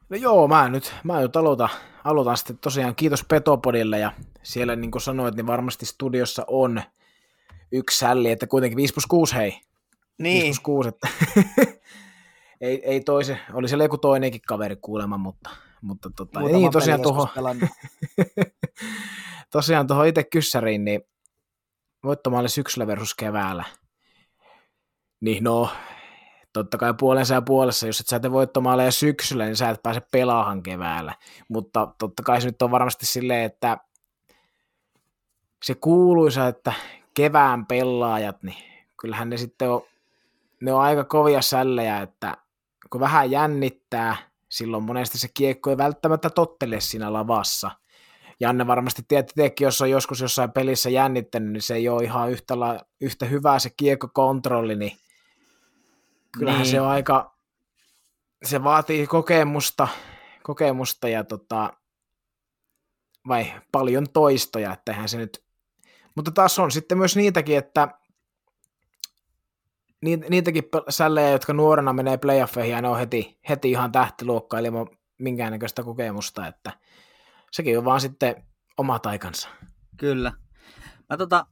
No joo, mä nyt, mä nyt aloitan, aloitan sitten tosiaan kiitos Petopodille ja siellä niin kuin sanoit, niin varmasti studiossa on yksi sälli, että kuitenkin 5 plus 6 hei. Niin. 5 plus 6, että <laughs> ei, ei toise, oli siellä joku toinenkin kaveri kuulemma, mutta, mutta tota, niin tosiaan tuohon, <laughs> tosiaan tuohon itse kyssäriin, niin voittomaali syksyllä versus keväällä. Niin no, totta kai puolensa ja puolessa, jos et sä tee voittomaaleja syksyllä, niin sä et pääse pelaahan keväällä. Mutta totta kai se nyt on varmasti silleen, että se kuuluisa, että kevään pelaajat, niin kyllähän ne sitten on, ne on aika kovia sällejä, että kun vähän jännittää, silloin monesti se kiekko ei välttämättä tottele siinä lavassa. Janne varmasti tiedät jos on joskus jossain pelissä jännittänyt, niin se ei ole ihan yhtä, la, yhtä hyvää se kiekkokontrolli, niin kyllähän niin. se on aika, se vaatii kokemusta, kokemusta ja tota, vai paljon toistoja, että eihän se nyt, mutta taas on sitten myös niitäkin, että niitäkin sällejä, jotka nuorena menee playoffeihin ja ne on heti, heti ihan tähtiluokka ilman minkäännäköistä kokemusta, että sekin on vaan sitten oma taikansa. Kyllä. Mä, tota,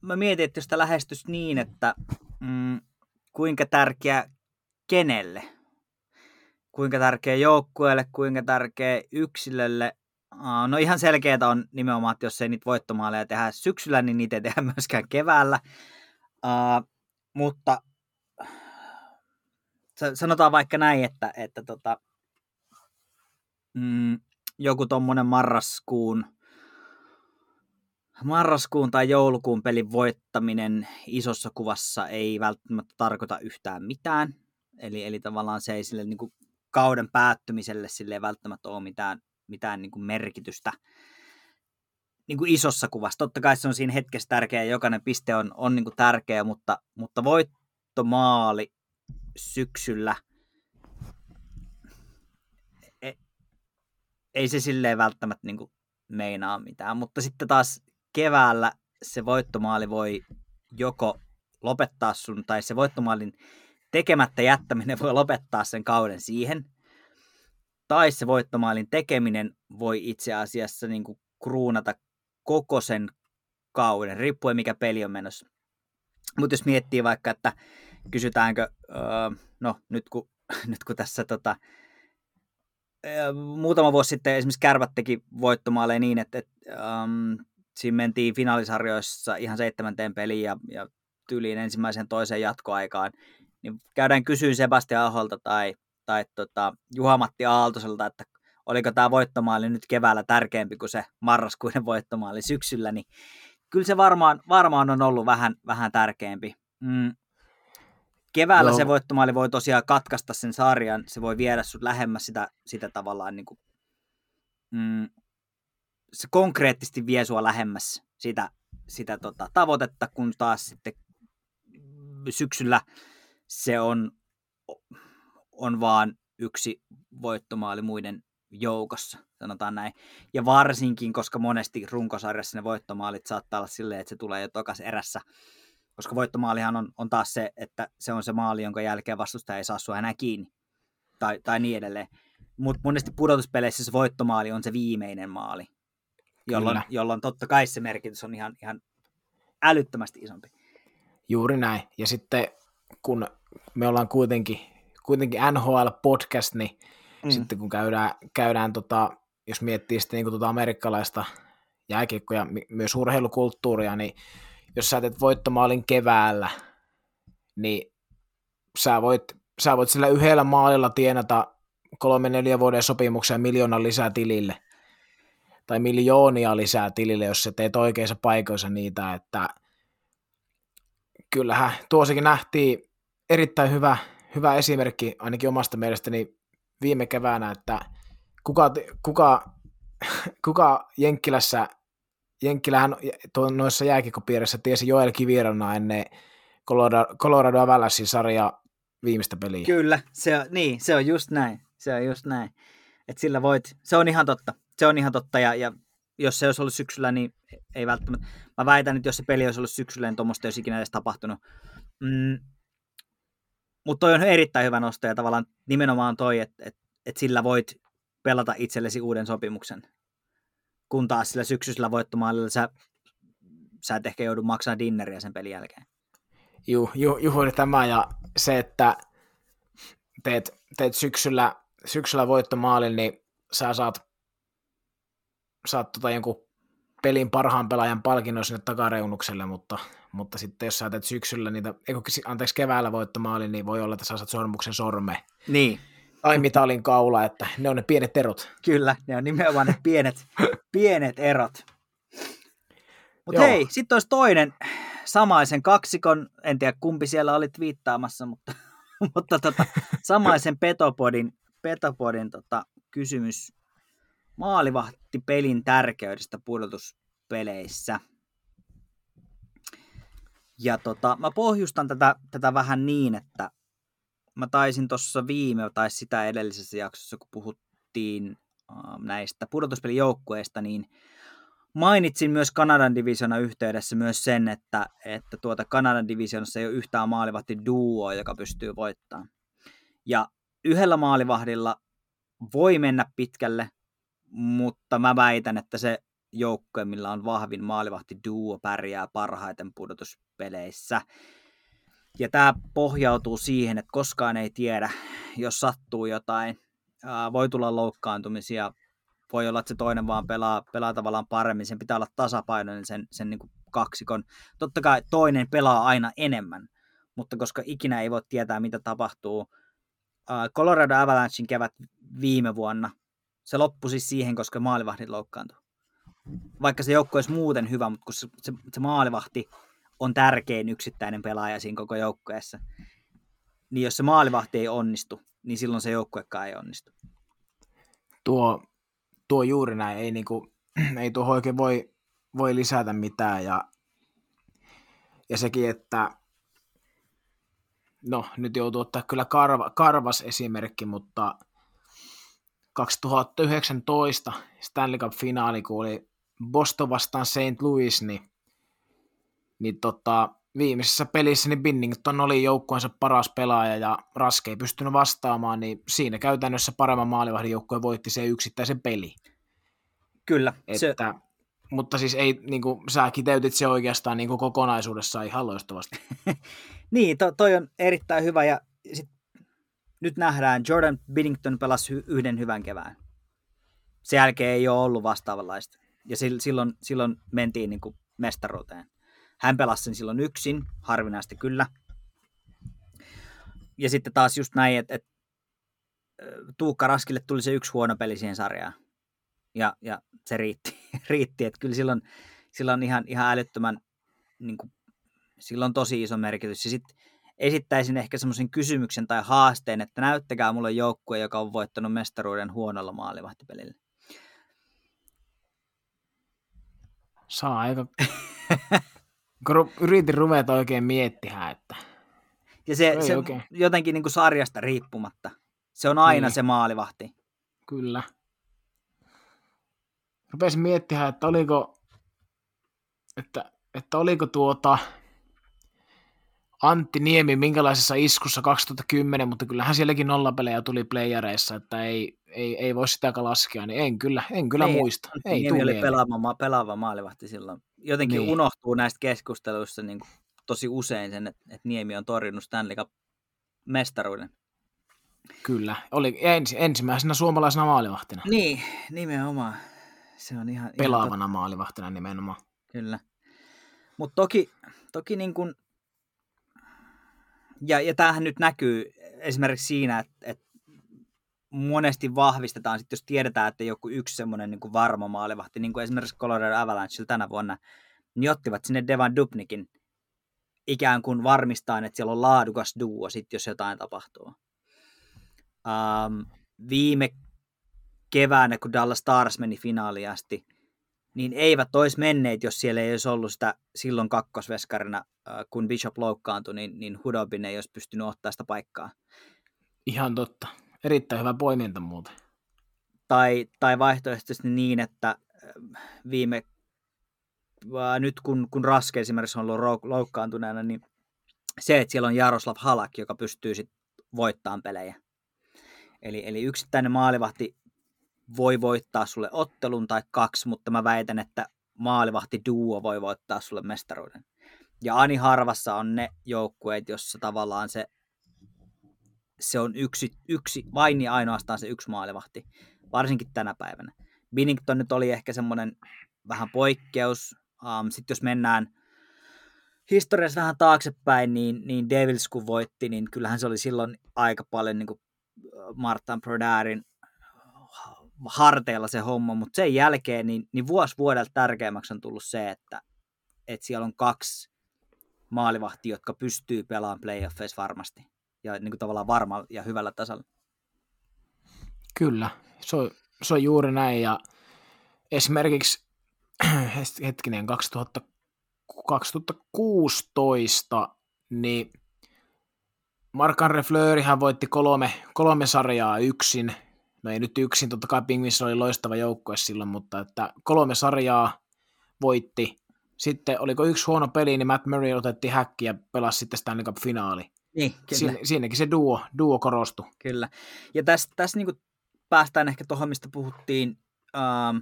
mä mietin, että jos sitä lähestys niin, että mm, kuinka tärkeä kenelle, kuinka tärkeä joukkueelle, kuinka tärkeä yksilölle. No ihan selkeää on nimenomaan, että jos ei niitä voittomaaleja tehdä syksyllä, niin niitä ei tehdä <laughs> myöskään keväällä. Uh, mutta sanotaan vaikka näin, että, että tota, mm, joku tuommoinen marraskuun marraskuun tai joulukuun pelin voittaminen isossa kuvassa ei välttämättä tarkoita yhtään mitään. Eli, eli tavallaan se ei sille niin kuin kauden päättymiselle sille ei välttämättä ole mitään, mitään niin kuin merkitystä niin kuin isossa kuvassa. Totta kai se on siinä hetkessä tärkeä, jokainen piste on, on niin kuin tärkeä, mutta, mutta voittomaali syksyllä ei, ei se silleen välttämättä niin kuin meinaa mitään, mutta sitten taas keväällä se voittomaali voi joko lopettaa sun, tai se voittomaalin tekemättä jättäminen voi lopettaa sen kauden siihen, tai se voittomaalin tekeminen voi itse asiassa niin kuin kruunata koko sen kauden, riippuen mikä peli on menossa. Mutta jos miettii vaikka, että kysytäänkö, öö, no nyt kun, <laughs> nyt kun tässä tota, öö, muutama vuosi sitten esimerkiksi Kärvät teki voittomaaleja niin, että, että öö, siinä mentiin finaalisarjoissa ihan seitsemänteen peliin ja, ja tyyliin ensimmäisen toiseen jatkoaikaan, niin käydään kysyä Sebastian Aholta tai, tai tota, Juha-Matti Aaltoselta, että oliko tämä voittomaali nyt keväällä tärkeämpi kuin se marraskuinen voittomaali syksyllä, niin kyllä se varmaan, varmaan on ollut vähän, vähän tärkeämpi. Mm. Keväällä no. se voittomaali voi tosiaan katkaista sen sarjan, se voi viedä sut lähemmäs sitä, sitä tavallaan niin kuin, mm, se konkreettisesti vie sua lähemmäs sitä, sitä tota, tavoitetta, kun taas sitten syksyllä se on, on vaan yksi voittomaali muiden joukossa, sanotaan näin. Ja varsinkin, koska monesti runkosarjassa ne voittomaalit saattaa olla silleen, että se tulee jo tokas erässä, koska voittomaalihan on, on taas se, että se on se maali, jonka jälkeen vastustaja ei saa sua enää kiinni, tai, tai niin edelleen. Mutta monesti pudotuspeleissä se voittomaali on se viimeinen maali, jolloin, jolloin totta kai se merkitys on ihan, ihan älyttömästi isompi. Juuri näin. Ja sitten kun me ollaan kuitenkin, kuitenkin NHL-podcast, niin mm. sitten kun käydään, käydään tota, jos miettii sitten niin tota amerikkalaista jääkiekkoja, myös urheilukulttuuria, niin jos sä teet voittomaalin keväällä, niin sä voit, sä voit sillä yhdellä maalilla tienata kolme neljä vuoden sopimuksia miljoonan lisää tilille. Tai miljoonia lisää tilille, jos sä teet oikeissa paikoissa niitä, että kyllähän tuosikin nähtiin erittäin hyvä, hyvä esimerkki ainakin omasta mielestäni viime keväänä, että kuka, kuka, <laughs> kuka Jenkkilässä, Jenkkilähän noissa jääkikopiirissä tiesi Joel Kivirana ennen Colorado, Colorado Avalanchein sarja viimeistä peliä. Kyllä, se on, niin, se on just näin. Se on just näin. Et sillä voit, se on ihan totta. Se on ihan totta ja, ja jos se olisi ollut syksyllä, niin ei välttämättä. Mä väitän, että jos se peli olisi ollut syksyllä, niin tuommoista ei olisi ikinä edes tapahtunut. Mm, mutta toi on erittäin hyvä nosto ja tavallaan nimenomaan toi, että et, et sillä voit pelata itsellesi uuden sopimuksen. Kun taas sillä syksyisellä voittomaalilla sä, sä et ehkä joudu maksamaan dinneriä sen pelin jälkeen. Juu, ju, juuri tämä ja se, että teet, teet syksyllä, syksyllä voittomaalin, niin sä saat, saat tota jonkun pelin parhaan pelaajan palkinnon sinne takareunukselle, mutta, mutta sitten jos sä teet syksyllä niitä, eikö, anteeksi keväällä voittomaali, niin voi olla, että sä saat sormuksen sorme. Niin. Tai mitalin kaula, että ne on ne pienet erot. Kyllä, ne on nimenomaan ne pienet, <laughs> pienet erot. Mutta hei, sitten olisi toinen samaisen kaksikon, en tiedä kumpi siellä olit viittaamassa, mutta, <laughs> mutta tota, samaisen Petopodin, Petopodin tota, kysymys maalivahti pelin tärkeydestä pudotuspeleissä. Ja tota, mä pohjustan tätä, tätä vähän niin, että mä taisin tuossa viime tai sitä edellisessä jaksossa, kun puhuttiin äh, näistä pudotuspelijoukkueista, niin mainitsin myös Kanadan divisiona yhteydessä myös sen, että, että tuota Kanadan divisionassa ei ole yhtään maalivahti duoa, joka pystyy voittamaan. Ja yhdellä maalivahdilla voi mennä pitkälle, mutta mä väitän, että se joukkue, millä on vahvin maalivahti duo, pärjää parhaiten pudotuspeleissä. Ja tämä pohjautuu siihen, että koskaan ei tiedä, jos sattuu jotain. voi tulla loukkaantumisia, voi olla, että se toinen vaan pelaa, pelaa tavallaan paremmin, sen pitää olla tasapainoinen sen, sen niin kuin kaksikon. Totta kai toinen pelaa aina enemmän, mutta koska ikinä ei voi tietää, mitä tapahtuu. Colorado Avalanchein kevät viime vuonna, se loppui siis siihen, koska maalivahdit loukkaantui. Vaikka se joukko olisi muuten hyvä, mutta kun se, se, se maalivahti on tärkein yksittäinen pelaaja siinä koko joukkueessa, niin jos se maalivahti ei onnistu, niin silloin se joukkuekaan ei onnistu. Tuo, tuo juuri näin, ei, niinku, <clears throat> ei tuohon oikein voi, voi lisätä mitään ja, ja sekin, että no nyt joutuu ottaa kyllä karva, karvas esimerkki, mutta 2019 Stanley Cup-finaali, kun oli Boston vastaan St. Louis, niin, niin tota, viimeisessä pelissä niin Binnington oli joukkueensa paras pelaaja ja Raske ei pystynyt vastaamaan, niin siinä käytännössä paremman maalivahdin joukkue voitti se yksittäisen peli. Kyllä. Että, se... Mutta siis ei, niin kuin, sä kiteytit se oikeastaan niin kuin kokonaisuudessaan ihan loistavasti. <laughs> niin, to, toi on erittäin hyvä ja sit nyt nähdään, Jordan Biddington pelasi yhden hyvän kevään. Sen jälkeen ei ole ollut vastaavanlaista. Ja silloin, silloin mentiin niin kuin mestaruuteen. Hän pelasi sen silloin yksin, harvinaisesti kyllä. Ja sitten taas just näin, että, että Tuukka Raskille tuli se yksi huono peli siihen sarjaan. Ja, ja se riitti, <laughs> riitti. että kyllä silloin, silloin ihan, ihan älyttömän, niin kuin, silloin tosi iso merkitys. Ja sitten esittäisin ehkä semmoisen kysymyksen tai haasteen, että näyttäkää mulle joukkue, joka on voittanut mestaruuden huonolla maalivahtipelillä. Saa aika... <laughs> Kun yritin ruveta oikein miettiä, että... Ja se, se oikein. jotenkin niin kuin sarjasta riippumatta. Se on aina niin. se maalivahti. Kyllä. Rupesin miettiä, että oliko, että, että oliko tuota, Antti Niemi minkälaisessa iskussa 2010, mutta kyllähän sielläkin nollapelejä tuli playareissa, että ei, ei, ei voi sitä laskea, niin en kyllä, en kyllä ei, muista. Antti ei Niemi oli pelaava, pelaava maalivahti silloin. Jotenkin niin. unohtuu näistä keskusteluissa niin kuin tosi usein sen, että, että Niemi on torjunut Stanley Cup mestaruuden. Kyllä, oli ens, ensimmäisenä suomalaisena maalivahtina. Niin, nimenomaan. Se on ihan... Pelaavana ihan maalivahtina nimenomaan. Kyllä. Mutta toki, toki niin kun, ja, ja tämähän nyt näkyy esimerkiksi siinä, että, että monesti vahvistetaan, sit jos tiedetään, että joku yksi semmoinen niin varma maalivahti, niin kuin esimerkiksi Colorado Avalanche tänä vuonna, niin ottivat sinne Devan Dubnikin ikään kuin varmistaa, että siellä on laadukas duo, sit, jos jotain tapahtuu. Um, viime keväänä, kun Dallas Stars meni finaaliin asti, niin eivät olisi menneet, jos siellä ei olisi ollut sitä silloin kakkosveskarina, kun Bishop loukkaantui, niin, niin Hudobin ei olisi pystynyt ottaa sitä paikkaa. Ihan totta. Erittäin hyvä poiminta muuten. Tai, tai vaihtoehtoisesti niin, että viime, nyt kun, kun Raske esimerkiksi on ollut loukkaantuneena, niin se, että siellä on Jaroslav Halak, joka pystyy sitten voittamaan pelejä. Eli, eli yksittäinen maalivahti voi voittaa sulle ottelun tai kaksi, mutta mä väitän, että maalivahti duo voi voittaa sulle mestaruuden. Ja ani harvassa on ne joukkueet, jossa tavallaan se, se on yksi, yksi, vain ja ainoastaan se yksi maalivahti, varsinkin tänä päivänä. Binnington nyt oli ehkä semmoinen vähän poikkeus. Um, Sitten jos mennään historiassa vähän taaksepäin, niin, niin Devils kun voitti, niin kyllähän se oli silloin aika paljon niin kuin Martin Brodärin harteilla se homma, mutta sen jälkeen niin, niin vuosi vuodelta tärkeämmäksi on tullut se, että, että siellä on kaksi maalivahtia, jotka pystyy pelaamaan playoffeissa varmasti ja niin kuin tavallaan varmalla ja hyvällä tasolla. Kyllä, se on, se on juuri näin ja esimerkiksi <clears throat> hetkinen 2000, 2016 niin Mark-André Fleuryhän voitti kolme, kolme sarjaa yksin. No ei nyt yksin, totta kai Pingvissä oli loistava joukkue silloin, mutta että kolme sarjaa voitti. Sitten oliko yksi huono peli, niin Matt Murray otettiin häkki ja pelasi sitten Stanley Cup-finaali. Niin, kyllä. Siin, siinäkin se duo, duo korostui. Kyllä. Ja tässä, tässä niin päästään ehkä tuohon, mistä puhuttiin ähm,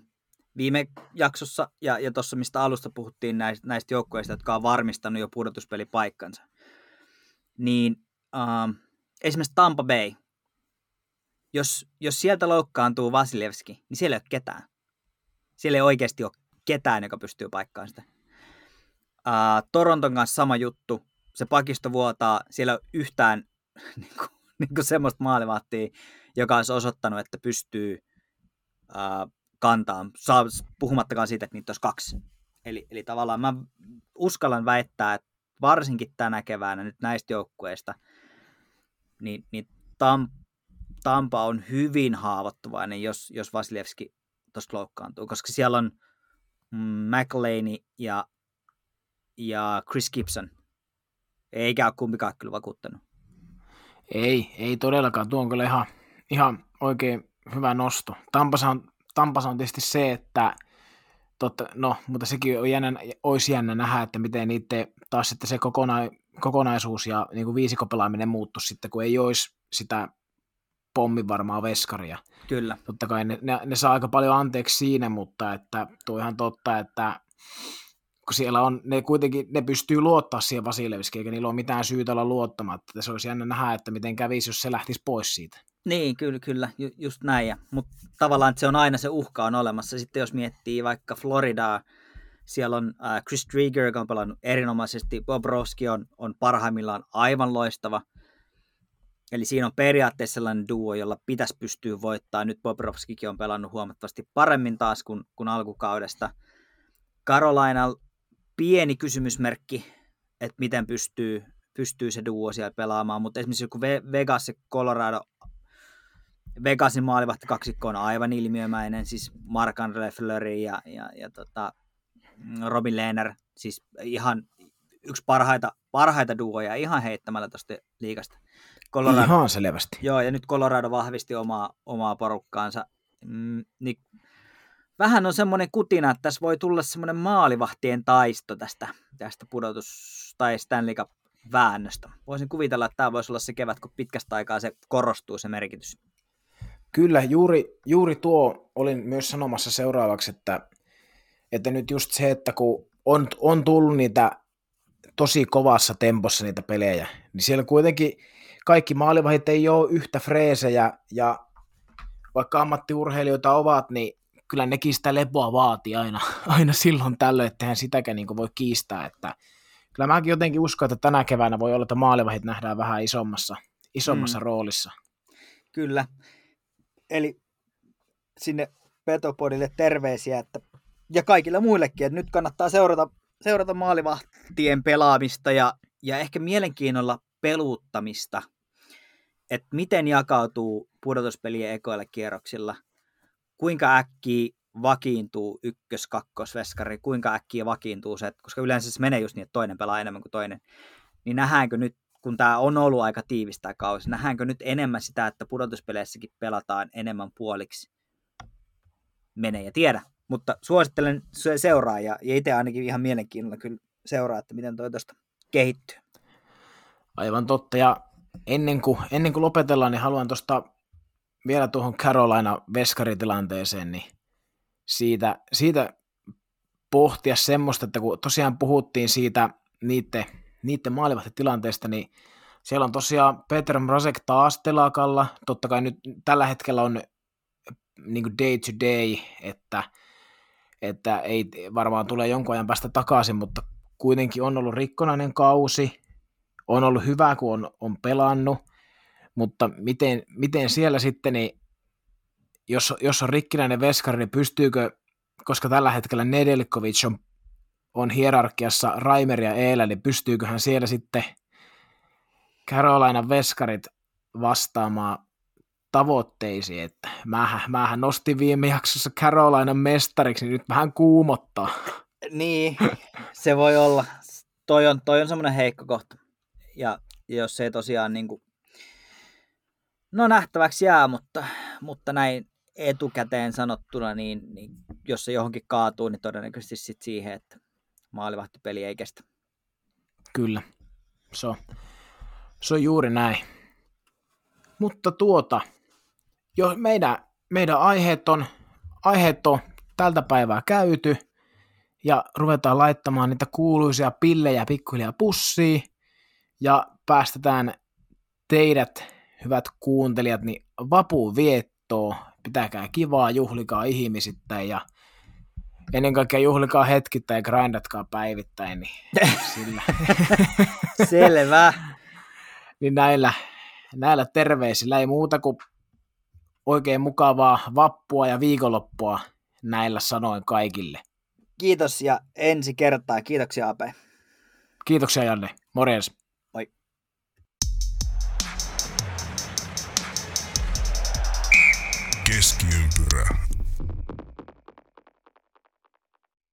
viime jaksossa ja, ja tuossa, mistä alusta puhuttiin näistä, näistä joukkueista, jotka on varmistanut jo pudotuspelipaikkansa. Niin uh, esimerkiksi Tampa Bay, jos, jos sieltä loukkaantuu Vasilevski, niin siellä ei ole ketään. Siellä ei oikeasti ole ketään, joka pystyy paikkaamaan sitä. Uh, Toronton kanssa sama juttu. Se pakisto vuotaa. Siellä on yhtään niin kuin, <laughs> niin kuin semmoista maalivahtia, joka olisi osoittanut, että pystyy uh, kantaa, saa, puhumattakaan siitä, että niitä olisi kaksi. Eli, eli tavallaan mä uskallan väittää, että varsinkin tänä keväänä nyt näistä joukkueista – niin, niin Tam, Tampa on hyvin haavoittuvainen, jos, jos Vasilevski tuosta loukkaantuu, koska siellä on mm, McLean ja, ja Chris Gibson. Eikä ole kumpikaan kyllä vakuuttanut. Ei, ei todellakaan. Tuo on kyllä ihan, ihan oikein hyvä nosto. Tampasa on, Tampasa on tietysti se, että totta, no, mutta sekin on jännä, olisi jännä nähdä, että miten niiden taas sitten se kokonaan kokonaisuus ja niin kuin viisikopelaaminen muuttu sitten, kun ei olisi sitä pommin varmaa veskaria. Kyllä. Totta kai ne, ne, ne saa aika paljon anteeksi siinä, mutta että tuo ihan totta, että kun siellä on, ne kuitenkin, ne pystyy luottaa siihen Vasilevskiin, eikä niillä ole mitään syytä olla luottamatta. Se olisi jännä nähdä, että miten kävisi, jos se lähtisi pois siitä. Niin, kyllä, kyllä, ju, just näin. Mutta tavallaan että se on aina se uhka on olemassa. Sitten jos miettii vaikka Floridaa, siellä on äh, Chris Drieger, joka on pelannut erinomaisesti. Bob Roski on, on parhaimmillaan aivan loistava. Eli siinä on periaatteessa sellainen duo, jolla pitäisi pystyä voittaa. Nyt Bob Roskikin on pelannut huomattavasti paremmin taas kuin, kuin alkukaudesta. Carolina pieni kysymysmerkki, että miten pystyy, pystyy se duo siellä pelaamaan, mutta esimerkiksi joku Vegas ja Colorado, Vegasin maalivahti kaksikko on aivan ilmiömäinen, siis Mark Andre Fleury ja, ja, ja tota, Robin Lehner, siis ihan yksi parhaita, parhaita duoja ihan heittämällä tuosta liikasta. Colorado, ihan selvästi. Joo, ja nyt Colorado vahvisti omaa, omaa porukkaansa. Mm, niin vähän on semmoinen kutina, että tässä voi tulla semmoinen maalivahtien taisto tästä, tästä pudotus- tai Stanley Cup väännöstä. Voisin kuvitella, että tämä voisi olla se kevät, kun pitkästä aikaa se korostuu se merkitys. Kyllä, juuri, juuri tuo olin myös sanomassa seuraavaksi, että että nyt just se, että kun on, on tullut niitä tosi kovassa tempossa niitä pelejä, niin siellä kuitenkin kaikki maalivahit ei ole yhtä freesejä, ja vaikka ammattiurheilijoita ovat, niin kyllä nekin sitä lepoa vaati aina, <laughs> aina silloin tällöin, että sitäkään niin voi kiistää, että kyllä mäkin jotenkin uskon, että tänä keväänä voi olla, että maalivahit nähdään vähän isommassa, isommassa mm. roolissa. Kyllä. Eli sinne Petopodille terveisiä, että, ja kaikille muillekin, että nyt kannattaa seurata, seurata maalivahtien pelaamista ja, ja ehkä mielenkiinnolla peluuttamista, että miten jakautuu pudotuspelien ekoilla kierroksilla, kuinka äkkiä vakiintuu ykkös, kakkos, veskari, kuinka äkkiä vakiintuu se, koska yleensä se menee just niin, että toinen pelaa enemmän kuin toinen, niin nähdäänkö nyt, kun tämä on ollut aika tiivistä kausi, nähdäänkö nyt enemmän sitä, että pudotuspeleissäkin pelataan enemmän puoliksi? Mene ja tiedä, mutta suosittelen seuraa ja, ja itse ainakin ihan mielenkiinnolla kyllä seuraa, että miten toi tuosta kehittyy. Aivan totta, ja ennen kuin, ennen kuin lopetellaan, niin haluan tuosta vielä tuohon Carolina veskaritilanteeseen, niin siitä, siitä pohtia semmoista, että kun tosiaan puhuttiin siitä niiden, niiden maalivahtitilanteesta, niin siellä on tosiaan Petr Mrazek taas telakalla. Totta kai nyt tällä hetkellä on niin kuin day to day, että, että ei varmaan tule jonkun ajan päästä takaisin, mutta kuitenkin on ollut rikkonainen kausi, on ollut hyvä, kun on, on pelannut, mutta miten, miten siellä sitten, niin jos, jos on rikkinäinen veskari, niin pystyykö, koska tällä hetkellä Nedelkovic on, on hierarkiassa Raimer ja Eela, niin pystyyköhän siellä sitten Carolina veskarit vastaamaan tavoitteisiin, että mähän, mähän nostin viime jaksossa Carolina mestariksi, niin nyt vähän kuumottaa. Niin, se voi olla. Toi on, toi on semmoinen heikko kohta. Ja jos se ei tosiaan niin kuin, no nähtäväksi jää, mutta, mutta näin etukäteen sanottuna, niin, niin jos se johonkin kaatuu, niin todennäköisesti sit siihen, että maalivahtipeli ei kestä. Kyllä, se on, se on juuri näin. Mutta tuota, jo meidän, meidän aiheet, on, aiheet on tältä päivää käyty, ja ruvetaan laittamaan niitä kuuluisia pillejä pikkuhiljaa pussiin, ja päästetään teidät, hyvät kuuntelijat, niin vapuun viettoon pitäkää kivaa, juhlikaa ihmisittäin ja ennen kaikkea juhlikaa hetkittäin ja grindatkaa päivittäin. Niin <laughs> sillä. <laughs> Selvä. <laughs> niin näillä, näillä terveisillä ei muuta kuin oikein mukavaa vappua ja viikonloppua näillä sanoin kaikille. Kiitos ja ensi kertaa. Kiitoksia Ape. Kiitoksia Janne. Morjens. Культура